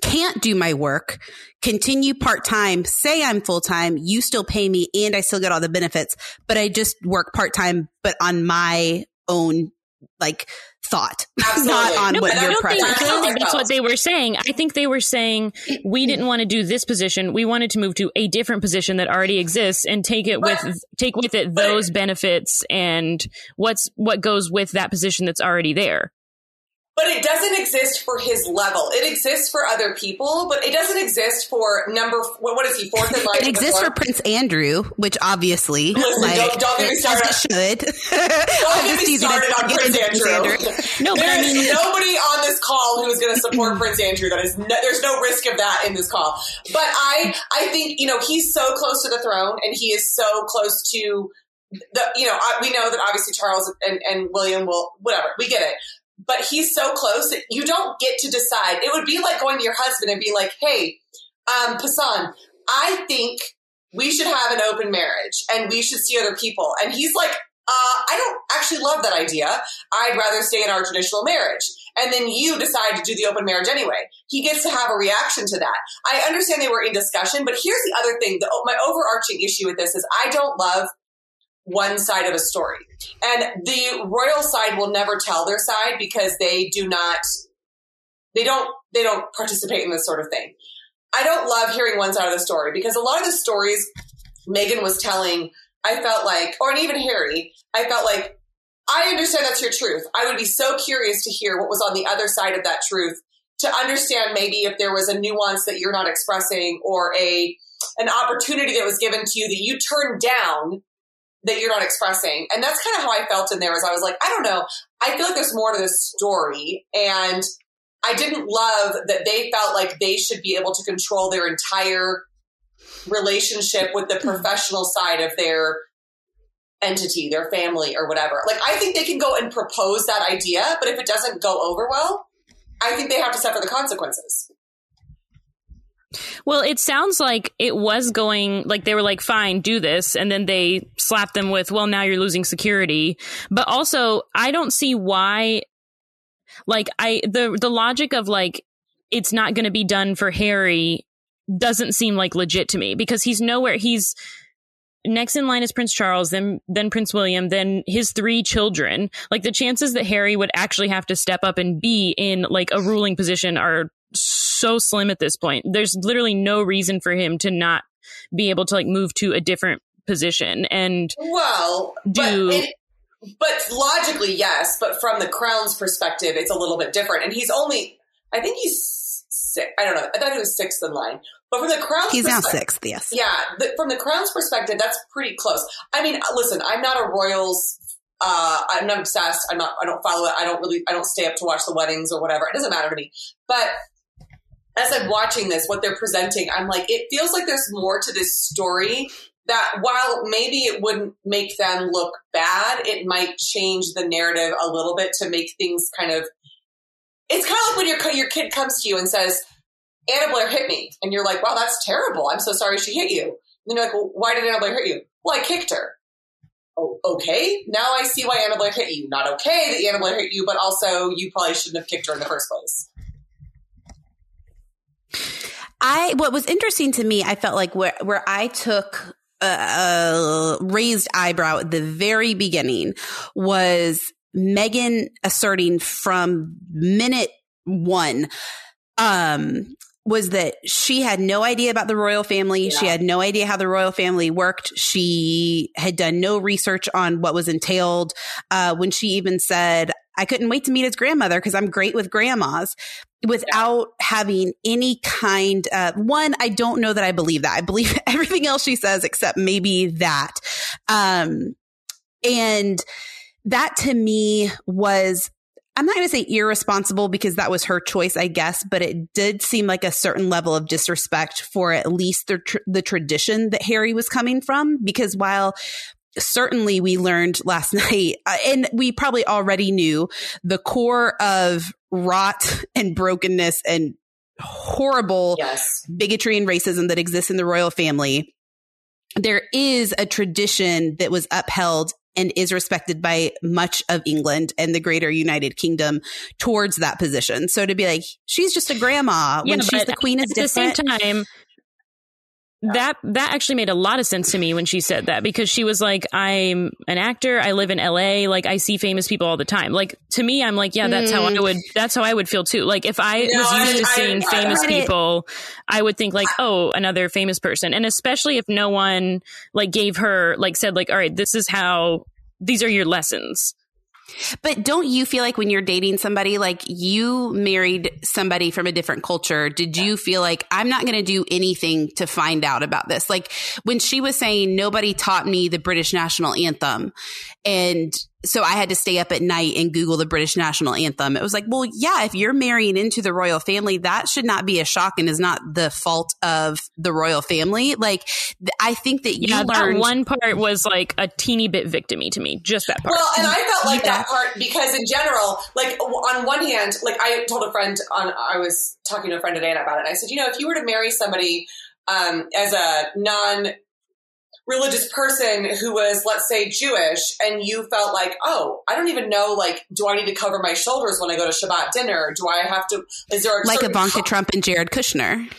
can't do my work, continue part time, say I'm full time, you still pay me and I still get all the benefits, but I just work part time, but on my own like thought, Absolutely. not on No, what but I you're don't think, I don't think that's what they were saying. I think they were saying we mm-hmm. didn't want to do this position. We wanted to move to a different position that already exists and take it with take with it those benefits and what's what goes with that position that's already there. But it doesn't exist for his level. It exists for other people, but it doesn't exist for number. What, what is he? Fourth in line. It exists for? Prince Andrew, which obviously, Listen, like, don't- don't get me as started. it should. Don't I'm get just me started to on get Prince into Andrew. No, but I There's mean- nobody on this call who is going to support Prince Andrew. That is, no, there's no risk of that in this call. But I, I think you know he's so close to the throne, and he is so close to the. You know, I, we know that obviously Charles and, and William will whatever. We get it. But he's so close that you don't get to decide. It would be like going to your husband and being like, "Hey, um, Pasan, I think we should have an open marriage and we should see other people." And he's like, uh, I don't actually love that idea. I'd rather stay in our traditional marriage. And then you decide to do the open marriage anyway. He gets to have a reaction to that. I understand they were in discussion, but here's the other thing. The, my overarching issue with this is I don't love one side of a story. And the royal side will never tell their side because they do not, they don't, they don't participate in this sort of thing. I don't love hearing one side of the story because a lot of the stories Meghan was telling, I felt like, or even Harry, I felt like, I understand that's your truth. I would be so curious to hear what was on the other side of that truth to understand maybe if there was a nuance that you're not expressing or a an opportunity that was given to you that you turned down that you're not expressing. And that's kind of how I felt in there as I was like, I don't know. I feel like there's more to this story. And I didn't love that they felt like they should be able to control their entire relationship with the hmm. professional side of their entity, their family, or whatever. Like, I think they can go and propose that idea, but if it doesn't go over well, I think they have to suffer the consequences. Well, it sounds like it was going like they were like, fine, do this. And then they slapped them with, well, now you're losing security. But also, I don't see why, like, I, the, the logic of like, it's not going to be done for Harry doesn't seem like legit to me because he's nowhere. He's, next in line is Prince Charles, then then Prince William, then his three children. Like the chances that Harry would actually have to step up and be in like a ruling position are so slim at this point. There's literally no reason for him to not be able to like move to a different position. And Well, Do- but, it, but logically, yes. But from the crown's perspective, it's a little bit different. And he's only, I think he's six. I don't know. I thought he was sixth in line. But from the crown's He's now perspective, sixth, yes. Yeah, the, from the crown's perspective, that's pretty close. I mean, listen, I'm not a royals. Uh, I'm not obsessed. I'm not. I don't follow it. I don't really. I don't stay up to watch the weddings or whatever. It doesn't matter to me. But as I'm watching this, what they're presenting, I'm like, it feels like there's more to this story. That while maybe it wouldn't make them look bad, it might change the narrative a little bit to make things kind of. It's kind of like when your your kid comes to you and says, Anna Blair hit me. And you're like, wow, that's terrible. I'm so sorry she hit you. And then you're like, well, why did Anna Blair hit you? Well, I kicked her. Oh, okay. Now I see why Anna Blair hit you. Not okay that Anna Blair hit you, but also you probably shouldn't have kicked her in the first place. I what was interesting to me, I felt like where where I took a, a raised eyebrow at the very beginning was Meghan asserting from minute one um was that she had no idea about the royal family. She had no idea how the royal family worked. She had done no research on what was entailed. Uh, when she even said, I couldn't wait to meet his grandmother because I'm great with grandmas without having any kind of one. I don't know that I believe that. I believe everything else she says except maybe that. Um, and that to me was I'm not going to say irresponsible because that was her choice, I guess, but it did seem like a certain level of disrespect for at least the, tr- the tradition that Harry was coming from. Because while certainly we learned last night, uh, and we probably already knew the core of rot and brokenness and horrible Yes. bigotry and racism that exists in the royal family. There is a tradition that was upheld and is respected by much of England and the greater United Kingdom towards that position. So to be like, she's just a grandma when she's the queen is at the same different. time that that actually made a lot of sense to me when she said that because she was like i'm an actor. I live in la like i see famous people all the time. Like to me i'm like yeah that's how i Mm. would that's how i would feel too. Like if i No, was I- used to I- seeing I- famous Credit. people i would think like oh another famous person. And especially if no one like gave her like said like all right this is how these are your lessons But don't you feel like when you're dating somebody, like you married somebody from a different culture, did you feel like I'm not going to do anything to find out about this? Like when she was saying nobody taught me the British national anthem and so I had to stay up at night and Google the British national anthem. It was like, well, yeah, if you're marrying into the royal family, that should not be a shock and is not the fault of the royal family. Like, th- I think that you yeah that learned one part was like a teeny bit victimy to me just that part Well, and I felt like Yeah. that part because in general, like on one hand, like I told a friend on, I was talking to a friend today about it. And I said, you know, if you were to marry somebody um, as a non religious person who was, let's say, Jewish, and you felt like, oh, I don't even know, like, do I need to cover my shoulders when I go to Shabbat dinner? Do I have to? Is there a like Ivanka Trump and Jared Kushner.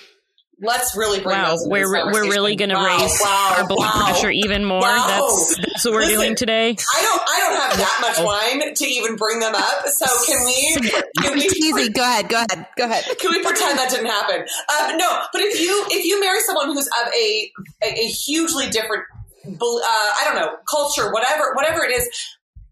Let's really bring Wow, those we're this we're really going to Wow, raise wow, our blood wow. pressure even more. Wow. That's that's what we're Listen, doing today. I don't. I don't have that much wine to even bring them up. So can we? Can we? Easy. Go ahead. Go ahead. Go ahead. Can we pretend that didn't happen? Um, no, but if you if you marry someone who's of a a, a hugely different, uh, I don't know, culture, whatever whatever it is,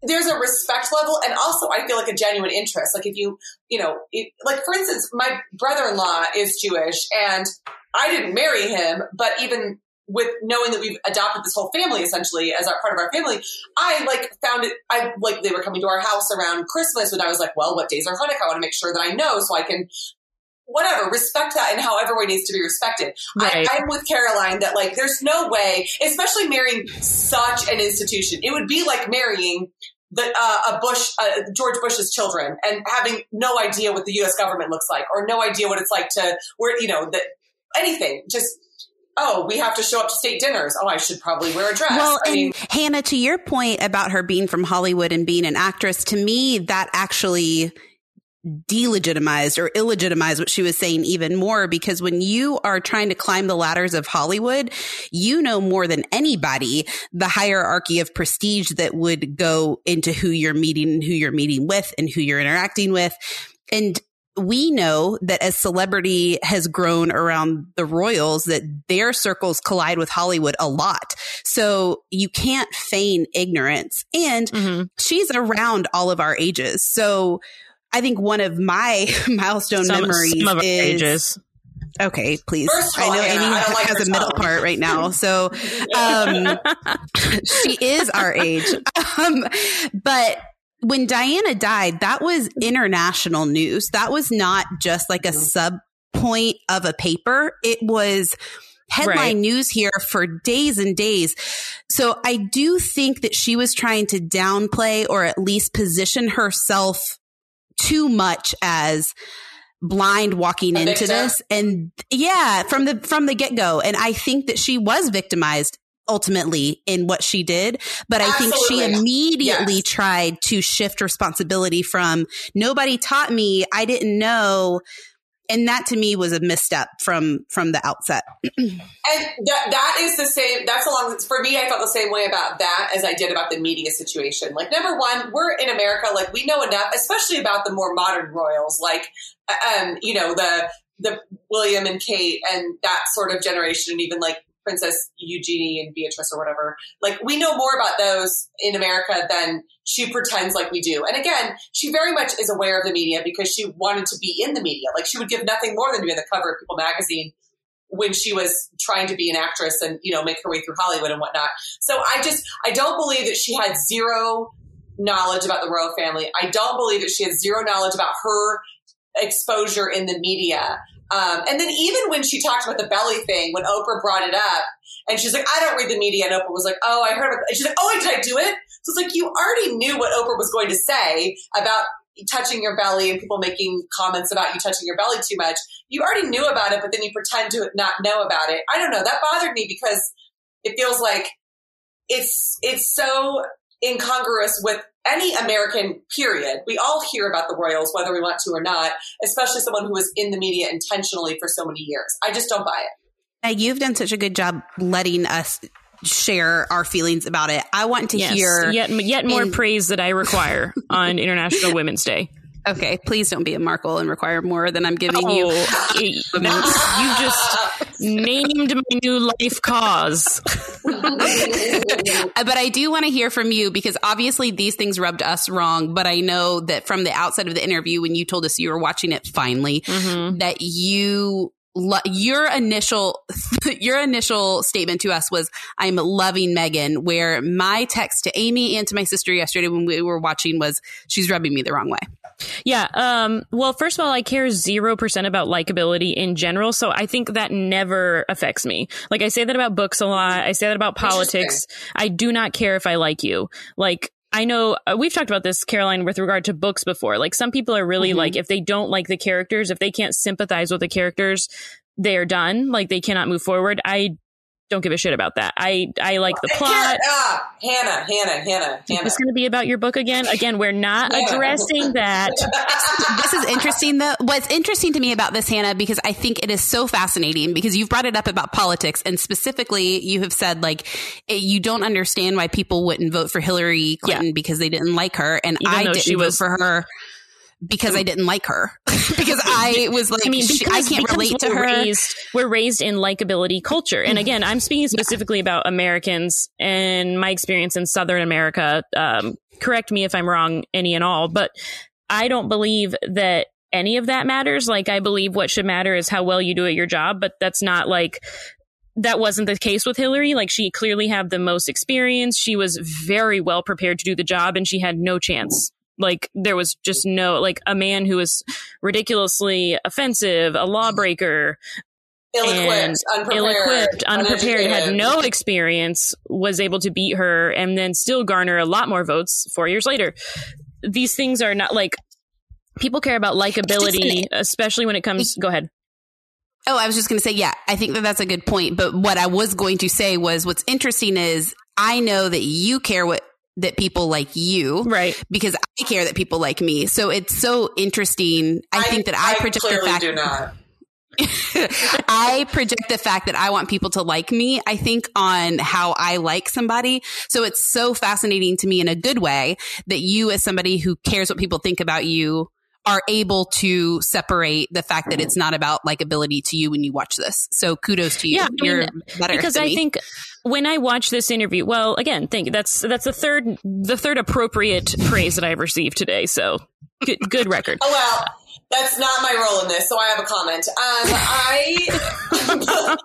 there's a respect level, and also I feel like a genuine interest. Like if you you know, it, like for instance, my brother-in-law is Jewish, and I didn't marry him, but even with knowing that we've adopted this whole family essentially as our part of our family, I like found it. I like they were coming to our house around Christmas, and I was like, well, what days are Hanukkah? I want to make sure that I know so I can whatever, respect that and how everyone needs to be respected. Right. I, I'm with Caroline that like there's no way, especially marrying such an institution. It would be like marrying the uh, a Bush, uh, George Bush's children, and having no idea what the U.S. government looks like, or no idea what it's like to where you know that anything. Just oh, we have to show up to state dinners. Oh, I should probably wear a dress. Well, I and mean, Hannah, to your point about her being from Hollywood and being an actress, to me, that actually delegitimized or illegitimized what she was saying even more because when you are trying to climb the ladders of Hollywood, you know more than anybody the hierarchy of prestige that would go into who you're meeting and who you're meeting with and who you're interacting with. And we know that as celebrity has grown around the royals that their circles collide with hollywood a lot. So you can't feign ignorance. And hmm she's around all of our ages. So i think one of my milestone Some, memories some of is ages. okay please First of i know Hannah, amy I don't like has a middle tone. part right now so um she is our age. Um, but when Diana died, that was international news. That was not just like a sub point of a paper. It was headline Right. news here for days and days. So I do think that she was trying to downplay or at least position herself too much as blind walking A into victim? this and yeah from the from the get-go and i think that she was victimized ultimately in what she did but i think she immediately Yes. tried to shift responsibility from nobody taught me i didn't know and that to me was a misstep from from the outset And that that is the same. That's along for me. I felt the same way about that as I did about the media situation. Like number one, we're in America. Like we know enough, especially about the more modern royals, like um, you know the the William and Kate and that sort of generation, and even like Princess Eugenie and Beatrice or whatever. Like we know more about those in America than she pretends like we do. And again, she very much is aware of the media because she wanted to be in the media. Like she would give nothing more than to be on the cover of People magazine when she was trying to be an actress and you know make her way through Hollywood and whatnot. So I just I don't believe that she had zero knowledge about the royal family. I don't believe that she had zero knowledge about her exposure in the media. Um, and then even when she talked about the belly thing, when Oprah brought it up, And she's like, I don't read the media. And Oprah was like, Oh, I heard about And she's like, Oh, did I do it? So it's like, you already knew what Oprah was going to say about touching your belly and people making comments about you touching your belly too much. You already knew about it, but then you pretend to not know about it. I don't know. That bothered me because it feels like it's, it's so incongruous with any American period. We all hear about the royals, whether we want to or not, especially someone who was in the media intentionally for so many years. I just don't buy it. Now, you've done such a good job letting us share our feelings about it. I want to Yes, hear. yet yet more in- praise that I require on International Women's Day. Okay, please don't be a Markle and require more than I'm giving Oh, you. you just named my new life cause. But I do want to hear from you because obviously these things rubbed us wrong. But I know that from the outside of the interview, when you told us you were watching it finally, Mhm. that you lo- your initial your initial statement to us was I'm loving Meghan where my text to Amy and to my sister yesterday when we were watching was she's rubbing me the wrong way. Yeah. Um, well, first of all, I care 0% about likability in general. So I think that never affects me. Like I say that about books a lot. I say that about politics. I do not care if I like you. Like, I know uh, we've talked about this, Caroline, with regard to books before. Like some people are really Mhm. like, if they don't like the characters, if they can't sympathize with the characters, they are done. Like they cannot move forward. I don't give a shit about that. I, I like the Here- plot. ah, Hannah, Hannah, Hannah, Hannah. It's going to be about your book again. Again, we're not Yeah. addressing that. this is interesting though. What's interesting to me about this, Hannah, because I think it is so fascinating because you've brought it up about politics and specifically you have said like it, you don't understand why people wouldn't vote for Hillary Clinton because they didn't like her. And Even I didn't she vote was- for her because I didn't like her because I was like, I mean, she- because, I can't relate to her. Raised, we're raised in likability culture, and again, I'm speaking specifically about Americans and my experience in Southern America. Um, correct me if I'm wrong, any and all, but I don't believe that any of that matters. Like, I believe what should matter is how well you do at your job, but that's not like that wasn't the case with Hillary. Like she clearly had the most experience. She was very well prepared to do the job and she had no chance. Like there was just no like a man who was ridiculously offensive, a lawbreaker, ill-equipped, unprepared, ill-equipped, unprepared, had no experience, was able to beat her and then still garner a lot more votes 4 years later. These things are not like people care about likability, especially when it comes go ahead. Oh, I was just going to say, yeah, I think that that's a good point. But what I was going to say was what's interesting is I know that you care what that people like you Right. because I care that people like me. So it's so interesting. I, think that I, project the fact do not. I project the fact that I want people to like me, I think on how I like somebody. So it's so fascinating to me in a good way that you as somebody who cares what people think about you are able to separate the fact that it's not about likability to you when you watch this. So kudos to you. Yeah, I mean, You're better because than I me. think when I watch this interview, well, again, thank you. that's that's the third the third appropriate praise that I've received today. So good, good record. Oh well, that's not my role in this, so I have a comment. Um, I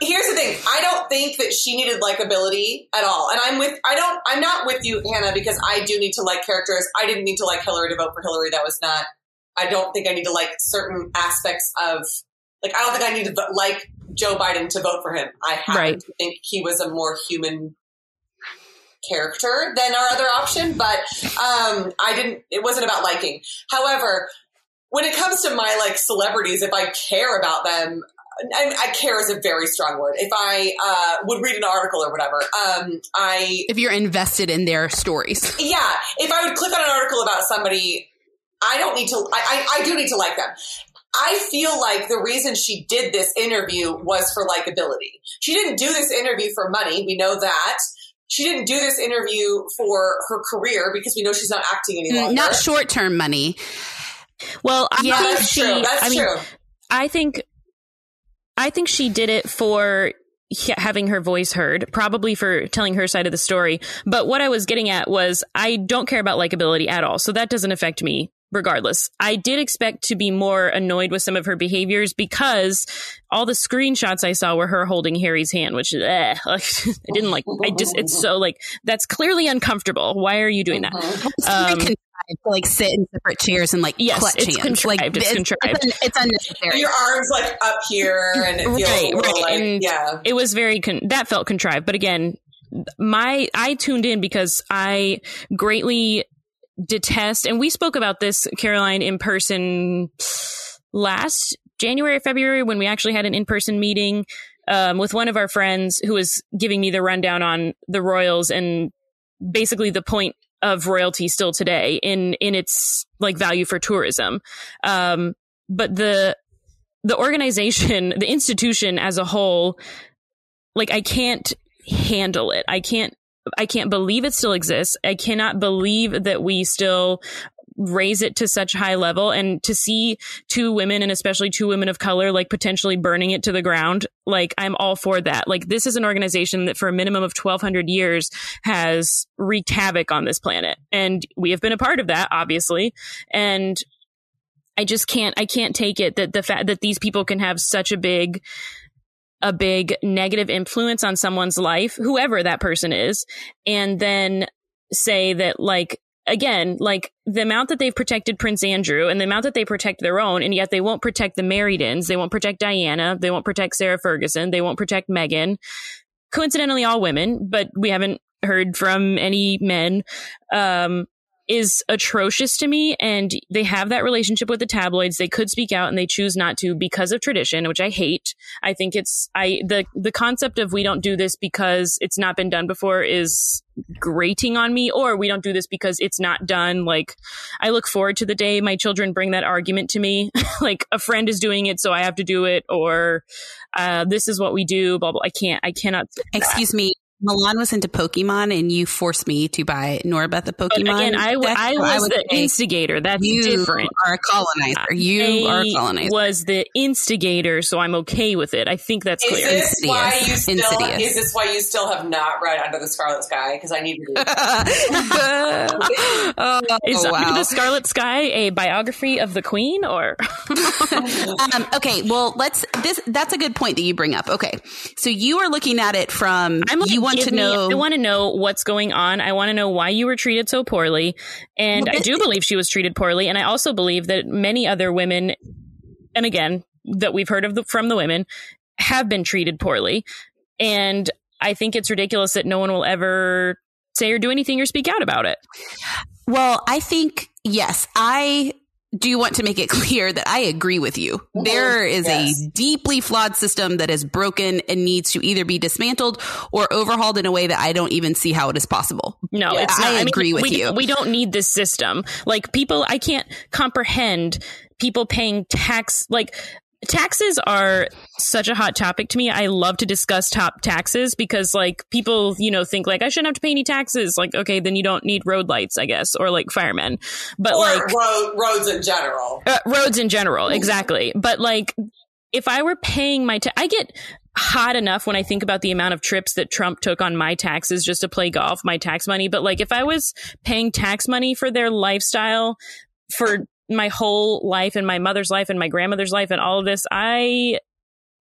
here's the thing: I don't think that she needed likability at all, and I'm with I don't I'm not with you, Hannah, because I do need to like characters. I didn't need to like Hillary to vote for Hillary. That was not. I don't think I need to like certain aspects of like I don't think I need to like Joe Biden to vote for him. I happen Right. to think he was a more human character than our other option, but um, I didn't. It wasn't about liking. However, when it comes to my like celebrities, if I care about them, I, I care is a very strong word. If I uh, would read an article or whatever, um, I if you're invested in their stories. yeah, if I would click on an article about somebody, I don't need to. I, I, I do need to like them. I feel like the reason she did this interview was for likability. She didn't do this interview for money. We know that. She didn't do this interview for her career because we know she's not acting anymore. Mm, Not short term money. Well, I Yeah, think That's she. true. That's I mean, true. I think I think she did it for having her voice heard, probably for telling her side of the story. But what I was getting at was I don't care about likability at all, so that doesn't affect me regardless. I did expect to be more annoyed with some of her behaviors because all the screenshots I saw were her holding Harry's hand, which eh, I didn't like. I just it's so like that's clearly uncomfortable. Why are you doing that? It's very Um, to like sit in separate chairs and like Yes, clutch it's hands. contrived. Like It's contrived. It's, it's unnecessary. Your arms like up here, and it feels Right, right, like and- yeah. it was very con- that felt contrived but again my i tuned in because i greatly detest and we spoke about this caroline in person last january february when we actually had an in-person meeting um, with one of our friends who was giving me the rundown on the royals and basically the point of royalty still today in in its like value for tourism um, but the the organization the institution as a whole like I can't handle it. I can't I can't believe it still exists. I cannot believe that we still raise it to such high level. And to see two women and especially two women of color like potentially burning it to the ground like i'm all for that. Like this is an organization that for a minimum of 1200 years has wreaked havoc on this planet. And we have been a part of that obviously. And i just can't i can't take it that the fact that these people can have such a big a big negative influence on someone's life, whoever that person is, and then say that like again, like the amount that they've protected Prince Andrew and the amount that they protect their own, and yet they won't protect the Marriedens, they won't protect Diana, they won't protect Sarah Ferguson, they won't protect Meghan. Coincidentally, all women, but we haven't heard from any men. Um, is atrocious to me and they have that relationship with the tabloids. They could speak out and they choose not to because of tradition which i hate. I think it's i the the concept of we don't do this because it's not been done before is grating on me or we don't do this because it's not done. Like i look forward to the day my children bring that argument to me. Like a friend is doing it so i have to do it or uh, this is what we do blah blah. I can't i cannot. Excuse me. Milan was into Pokemon, and you forced me to buy Norbeth a but Pokemon. again i, w- deck, I was would the say instigator that's you different are a colonizer. You are a I colonizer. was the instigator, so I'm okay with it. I think that's Is clear. this Insidious. why you still? Insidious. Is this why you still have not read Under the Scarlet Sky? Because I need to. Read. oh, Is Under wow. the Scarlet Sky a biography of the Queen, or um, okay, well, let's. This that's a good point that you bring up. Okay, so you are looking at it from. I'm like, you want give to me- know. I want to know what's going on. I want to know why you were treated so poorly, and I do believe she was treated poorly, and I also believe that many other women, and again that we've heard of the, from the women, have been treated poorly, and I think it's ridiculous that no one will ever say or do anything or speak out about it. Well, I think yes, I do you want to make it clear that I agree with you. There is Yes. a deeply flawed system that is broken and needs to either be dismantled or overhauled in a way that I don't even see how it is possible. No, Yeah, it's not. I mean, agree with we, you. We don't need this system. Like people, I can't comprehend people paying tax. Like taxes are such a hot topic to me. I love to discuss top taxes because like people, you know, think like I shouldn't have to pay any taxes. Like, okay, then you don't need road lights, I guess, or like firemen. But or like road, roads in general. uh, roads in general, exactly. But like, if I were paying my, ta- I get hot enough when I think about the amount of trips that Trump took on my taxes just to play golf, my tax money. But like, if I was paying tax money for their lifestyle for my whole life and my mother's life and my grandmother's life and all of this, I.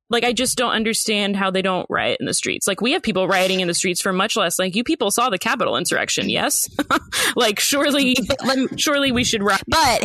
Like I just don't understand how they don't riot in the streets. Like we have people rioting in the streets for much less. Like you people saw the Capitol insurrection, yes? like surely, surely we should riot. But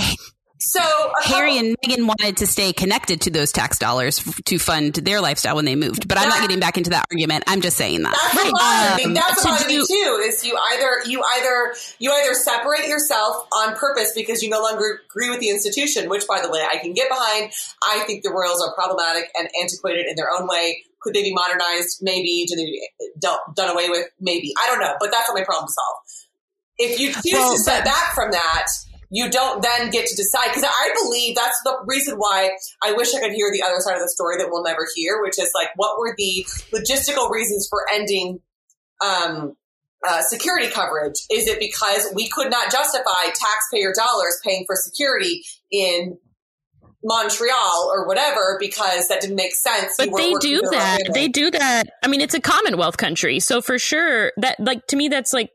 So Harry couple- and Meghan wanted to stay connected to those tax dollars f- to fund their lifestyle when they moved. But I'm not getting back into that argument. I'm just saying that. That's a bothers Um, me. That's to what do- too. Is you either you either you either separate yourself on purpose because you no longer agree with the institution, which by the way I can get behind. I think the royals are problematic and antiquated in their own way. Could they be modernized? Maybe. Do they be done, done away with? Maybe. I don't know. But that's not my problem to solve. If you choose Well, to step back from that, you don't then get to decide. Because I believe that's the reason why I wish I could hear the other side of the story that we'll never hear, which is like, what were the logistical reasons for ending um, uh, security coverage? Is it because we could not justify taxpayer dollars paying for security in Montreal or whatever because that didn't make sense? But they do that. They do that. I mean, it's a Commonwealth country, so for sure that, like, to me, that's like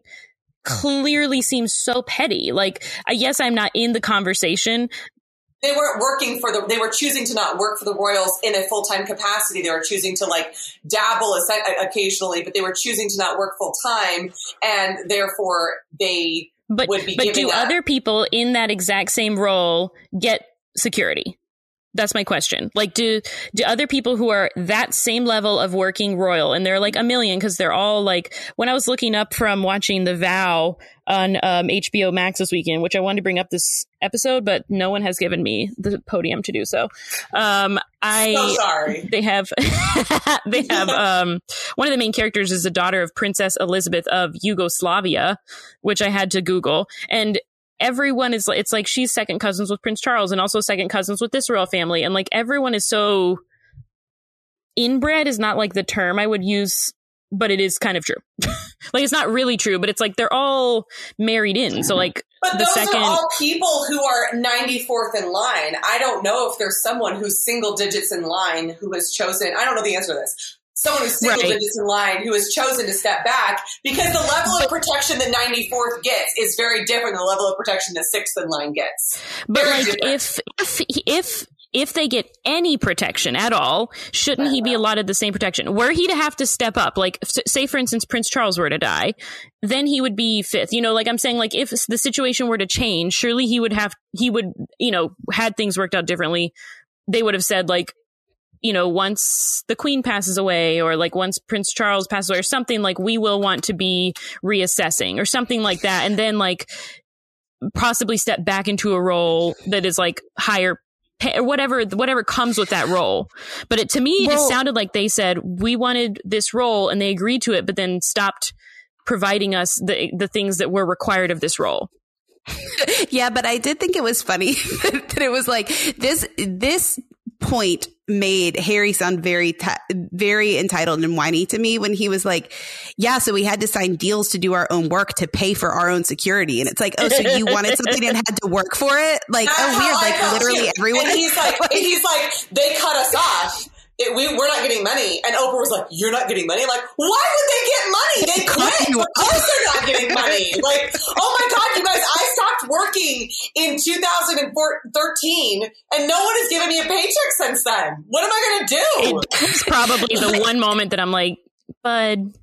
clearly seems so petty. Like, I yes, I'm not in the conversation. they weren't working for the they were choosing to not work for the royals in a full-time capacity they were choosing to like dabble a- uh, occasionally but they were choosing to not work full-time and therefore they But would be but do that. other people in that exact same role get security? That's my question. Like, do do other people who are that same level of working royal, and they're like a million because they're all like. When I was looking up from watching The Vow on um, HBO Max this weekend, which I wanted to bring up this episode, but no one has given me the podium to do so. Um, I so sorry. they have they have um one of the main characters is the daughter of princess elizabeth of yugoslavia which i had to google and everyone is it's like she's second cousins with prince charles and also second cousins with this royal family and like everyone is so inbred is not like the term i would use but it is kind of true like it's not really true but it's like they're all married in so like But the those second- are all people who are 94th in line. I don't know if there's someone who's single digits in line who has chosen, I don't know the answer to this. Someone who's single Right. digits in line who has chosen to step back because the level of protection that 94th gets is very different than the level of protection that 6th in line gets. But Very like, different. if if if if they get any protection at all, shouldn't he be allotted the same protection? Were he to have to step up, like say for instance Prince Charles were to die, then he would be fifth. You know, like I'm saying, like if the situation were to change, surely he would have he would you know had things worked out differently, they would have said like. You know, once the queen passes away, or like once Prince Charles passes away, or something like we will want to be reassessing, or something like that, and then like possibly step back into a role that is like higher pay or whatever whatever comes with that role. But it to me it Well- sounded like they said we wanted this role and they agreed to it but then stopped providing us the the things that were required of this role. Yeah, but I did think it was funny that it was like this this point made Harry sound very ti very entitled and whiny to me when he was like, "Yeah, so we had to sign deals to do our own work to pay for our own security." And it's like, "Oh, so you wanted something and had to work for it?" Like, oh, That's oh, weird. I Like literally too. everyone. And he's like, and he's like, they cut us off. It, we, we're not getting money. And Oprah was like, you're not getting money? I'm like, why would they get money? They quit. you Of course they're not getting money. Like, oh my God, you guys, I stopped working in 2013 and no one has given me a paycheck since then. What am I going to do? it's probably the one moment that i'm like bud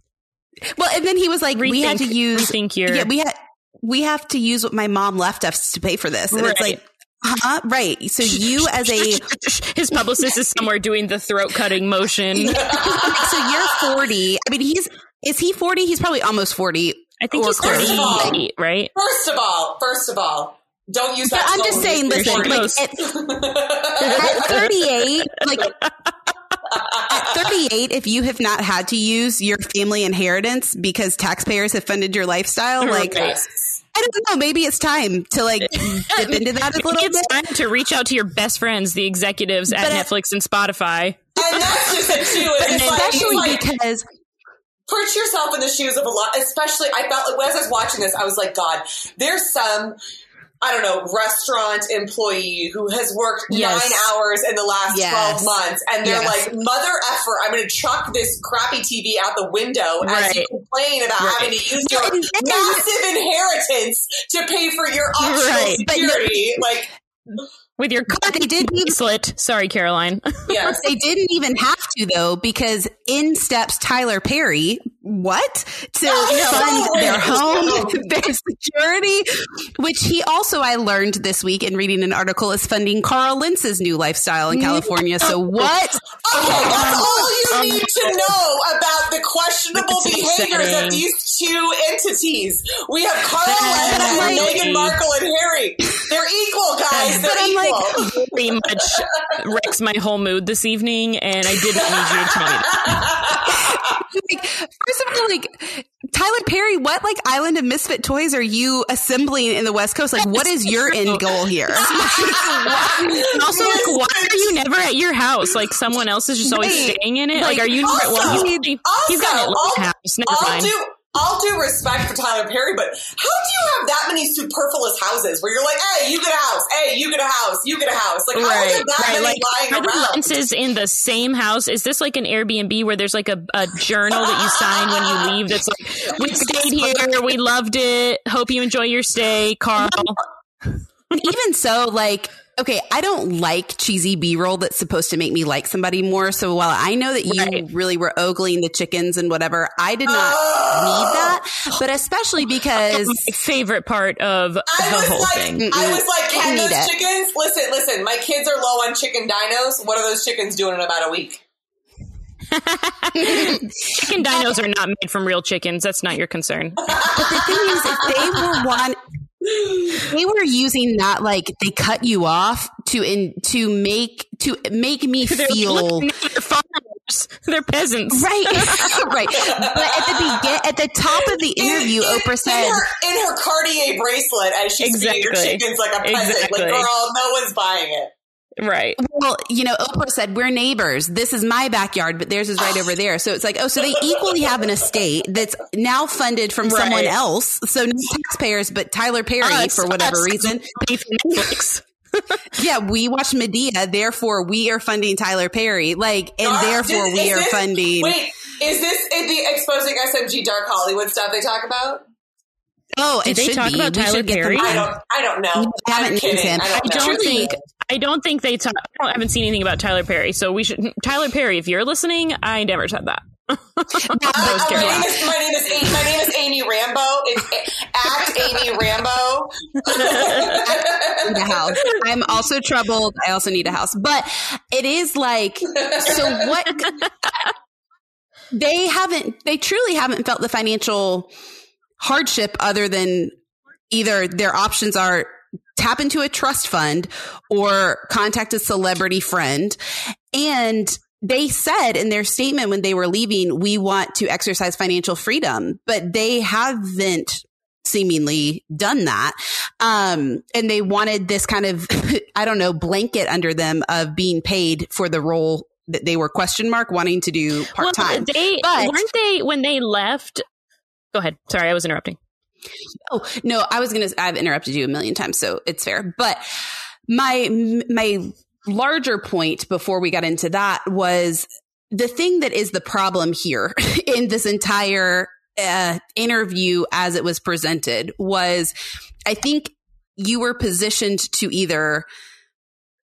well, and then he was like, rethink, "We had to use rethink your yeah, we had we have to use what my mom left us to pay for this." And it's like, huh? Right. So you as a his publicist is somewhere doing the throat cutting motion so you're 40. I mean, he's is he 40? He's probably almost 40. i think he's first 38 right First of all, first of all, don't use But that. I'm just saying, tone listen, like at, at 38, like at 38, if you have not had to use your family inheritance because taxpayers have funded your lifestyle, like Right. Yes. I don't know, maybe it's time to like dip into that a little it's bit. time to reach out to your best friends, the executives at But I- Netflix and Spotify. And that's just it too. It's it's Especially like, because put yourself in the shoes of a lot, especially I felt like as I was watching this, I was like, God, there's some, I don't know, restaurant employee who has worked Yes. nine hours in the last Yes. 12 months and they're Yes. like, mother effer, I'm going to chuck this crappy TV out the window as you complain about Right. having to use your And massive inheritance to pay for your optional Right. But no- security. like, With your but they didn't even bracelet. Sorry, Caroline. yes. they didn't even have to though because in steps Tyler Perry what to fund no. their home their security which he also I learned this week in reading an article is funding Carl Lentz's new lifestyle in California so what Okay, that's Um, all you need to know about the questionable behaviors of these two entities. We have Carl That's and crazy. Meghan Markle and Harry. They're equal, guys. But They're I'm like- equal. Pretty much wrecks my whole mood this evening, and I didn't need you to tell me that. like, first of all like Tyler Perry what like island of misfit toys are you assembling in the west coast like what is your end goal here And also, like, why are you never at your house? Like, someone else is just always Right. staying in it. Like, Like, are you never? also- well, he's, he's got an also, Atlanta all- house. Never I'll mind. do. I'll do respect for Tyler Perry, but how do you have that many superfluous houses where you're like, hey, you get a house, hey, you get a house, you get a house? Like, how are Right, there that right. many Like, lying are the around? Lentzes in the same house? Is this like an Airbnb where there's like a, a journal that you sign when you leave? That's like, we stayed here, we loved it. Hope you enjoy your stay, Carl. even so like Okay, I don't like cheesy B roll that's supposed to make me like somebody more. So while I know that you Right. really were ogling the chickens and whatever, I did not Oh. need that. But especially because My favorite part of the I was whole like, thing. I was like, Didn't can need those it. chickens? Listen, listen. My kids are low on chicken dinos. What are those chickens doing in about a week? Chicken dinos are not made from real chickens. That's not your concern. But the thing is, if they were one, they were using that like they cut you off to in to make to make me They're feel looking at their farmers. They're peasants. right, right. But at the begin, at the top of the interview, in, in, Oprah said, in her, in her Cartier bracelet as she's Exactly. chickens like a peasant. Exactly. Like, girl, no one's buying it. Right. Well, you know, Oprah said, we're neighbors. This is my backyard, but theirs is right over there. So it's like, oh, so they equally have an estate that's now funded from someone else. So no taxpayers, but Tyler Perry, Us, for whatever us, reason. pay Netflix. Yeah, we watch Madea. Therefore, we are funding Tyler Perry. Like, and Dark- therefore, is- we is are this- funding. Wait, is this in the exposing SMG Dark Hollywood stuff they talk about? oh, Did it they should talk be. about We Tyler should get them Perry? I don't. I don't know. I haven't I'm kidding. him. I I don't know. don't Truly- think I don't think they talk. I haven't seen anything about Tyler Perry, so we should. Tyler Perry, if you're listening, I never said that. Uh, uh, my, name is, my name is Amy, my name is Amy Rambo. It's at Amy Rambo. need a house. I'm also troubled. I also need a house. But it is like, so what? they haven't, they truly haven't felt the financial hardship other than either their options are tap into a trust fund or contact a celebrity friend. And they said in their statement when they were leaving, we want to exercise financial freedom, but they haven't seemingly done that. Um, and they wanted this kind of, I don't know, blanket under them of being paid for the role that they were question mark wanting to do part time. Well, they But- weren't they when they left. Go ahead. Sorry, I was interrupting. Oh no, I was gonna. I've interrupted you a million times, so it's fair. But my my larger point before we got into that was the thing that is the problem here in this entire uh, interview as it was presented was, I think you were positioned to either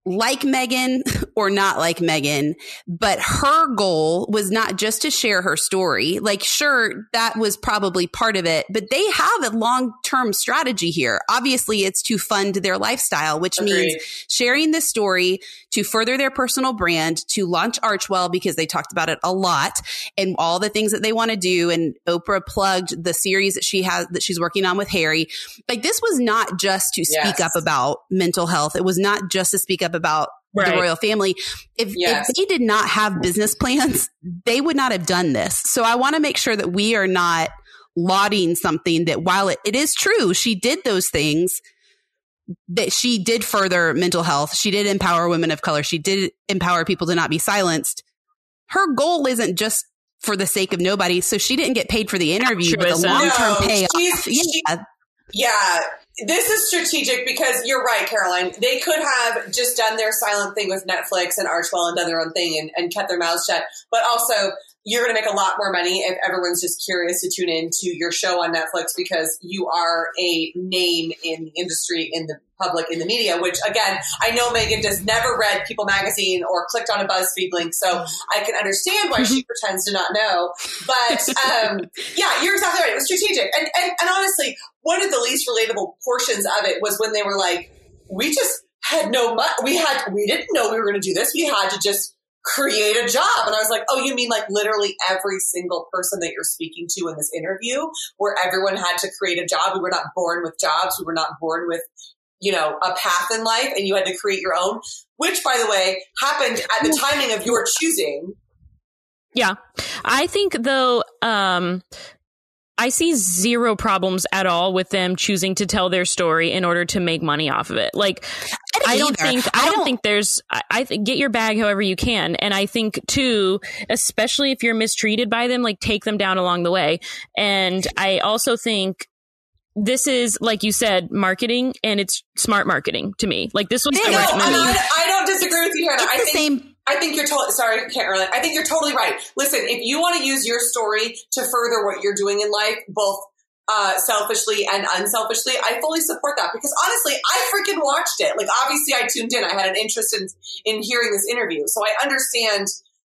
like Meghan or not like Meghan, but her goal was not just to share her story. Like, sure, that was probably part of it, but they have a long term strategy here. Obviously, it's to fund their lifestyle, which means sharing this story to further their personal brand, to launch Archewell because they talked about it a lot and all the things that they want to do. And Oprah plugged the series that she has that she's working on with Harry. Like this was not just to speak Yes. up about mental health. It was not just to speak up about the royal family. If, Yes. if they did not have business plans, they would not have done this. So I want to make sure that we are not lauding something that while it, it is true, she did those things that she did further mental health. She did empower women of color. She did empower people to not be silenced. Her goal isn't just for the sake of nobody. So she didn't get paid for the interview, but the long term No, payoff. she- yeah. Yeah, this is strategic because you're right, Caroline. They could have just done their silent thing with Netflix and Archewell and done their own thing and, and kept their mouths shut. But also, you're going to make a lot more money if everyone's just curious to tune in to your show on Netflix because you are a name in the industry, in the public, in the media. Which, again, I know Meghan does never read People Magazine or clicked on a BuzzFeed link, so I can understand why she pretends to not know. But um, yeah, you're exactly right. It was strategic, and, and and honestly, one of the least relatable portions of it was when they were like, "We just had no money. We had we didn't know we were going to do this. We had to just." create a job and i was like oh you mean like literally every single person that you're speaking to in this interview where everyone had to create a job we were not born with jobs we were not born with you know a path in life and you had to create your own which by the way happened at the timing of your choosing Yeah. I think though, um, I see zero problems at all with them choosing to tell their story in order to make money off of it. Like, I don't either. think I don't think there's I, I think get your bag however you can, and I think too, especially if you're mistreated by them, like take them down along the way. And I also think this is like you said, marketing, and it's smart marketing to me. Like this was It the right no, and move. I, I don't disagree with you Hannah. It's I the think same. I think you're totally sorry, Caroline. I think you're totally right. Listen, if you want to use your story to further what you're doing in life, both uh, selfishly and unselfishly, I fully support that because honestly, I freaking watched it. Like, obviously, I tuned in. I had an interest in in hearing this interview, so I understand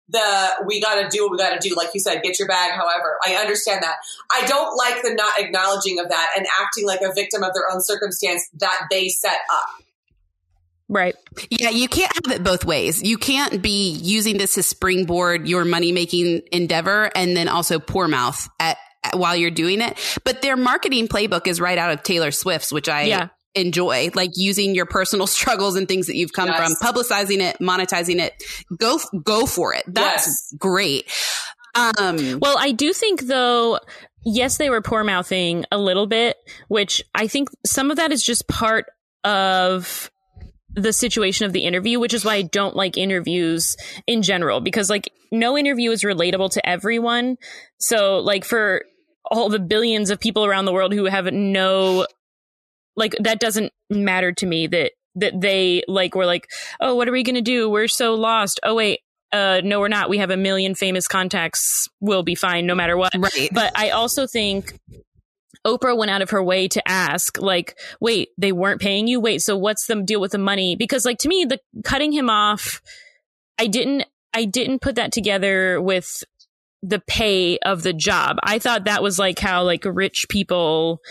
the we got to do what we got to do. Like you said, get your bag. However, I understand that. I don't like the not acknowledging of that and acting like a victim of their own circumstance that they set up. Right. Yeah, you can't have it both ways. You can't be using this to springboard your money making endeavor and then also poor mouth at, at, while you're doing it. But their marketing playbook is right out of Taylor Swift's, which I Yeah. Enjoy, like using your personal struggles and things that you've come Yes. from, publicizing it, monetizing it. Go go for it. That's Yes. great. Um Well, I do think though, yes, they were poor mouthing a little bit, which I think some of that is just part of the situation of the interview, which is why I don't like interviews in general, because like no interview is relatable to everyone. So like for all the billions of people around the world who have no, like that doesn't matter to me that, that they like were like, oh, what are we going to do? We're so lost. Oh, wait. Uh, no, we're not. We have a million famous contacts. We'll be fine no matter what. right. But I also think Oprah went out of her way to ask, like, wait, they weren't paying you? Wait, so what's the deal with the money? Because like to me, the cutting him off, I didn't I didn't put that together with the pay of the job. I thought that was like how like rich people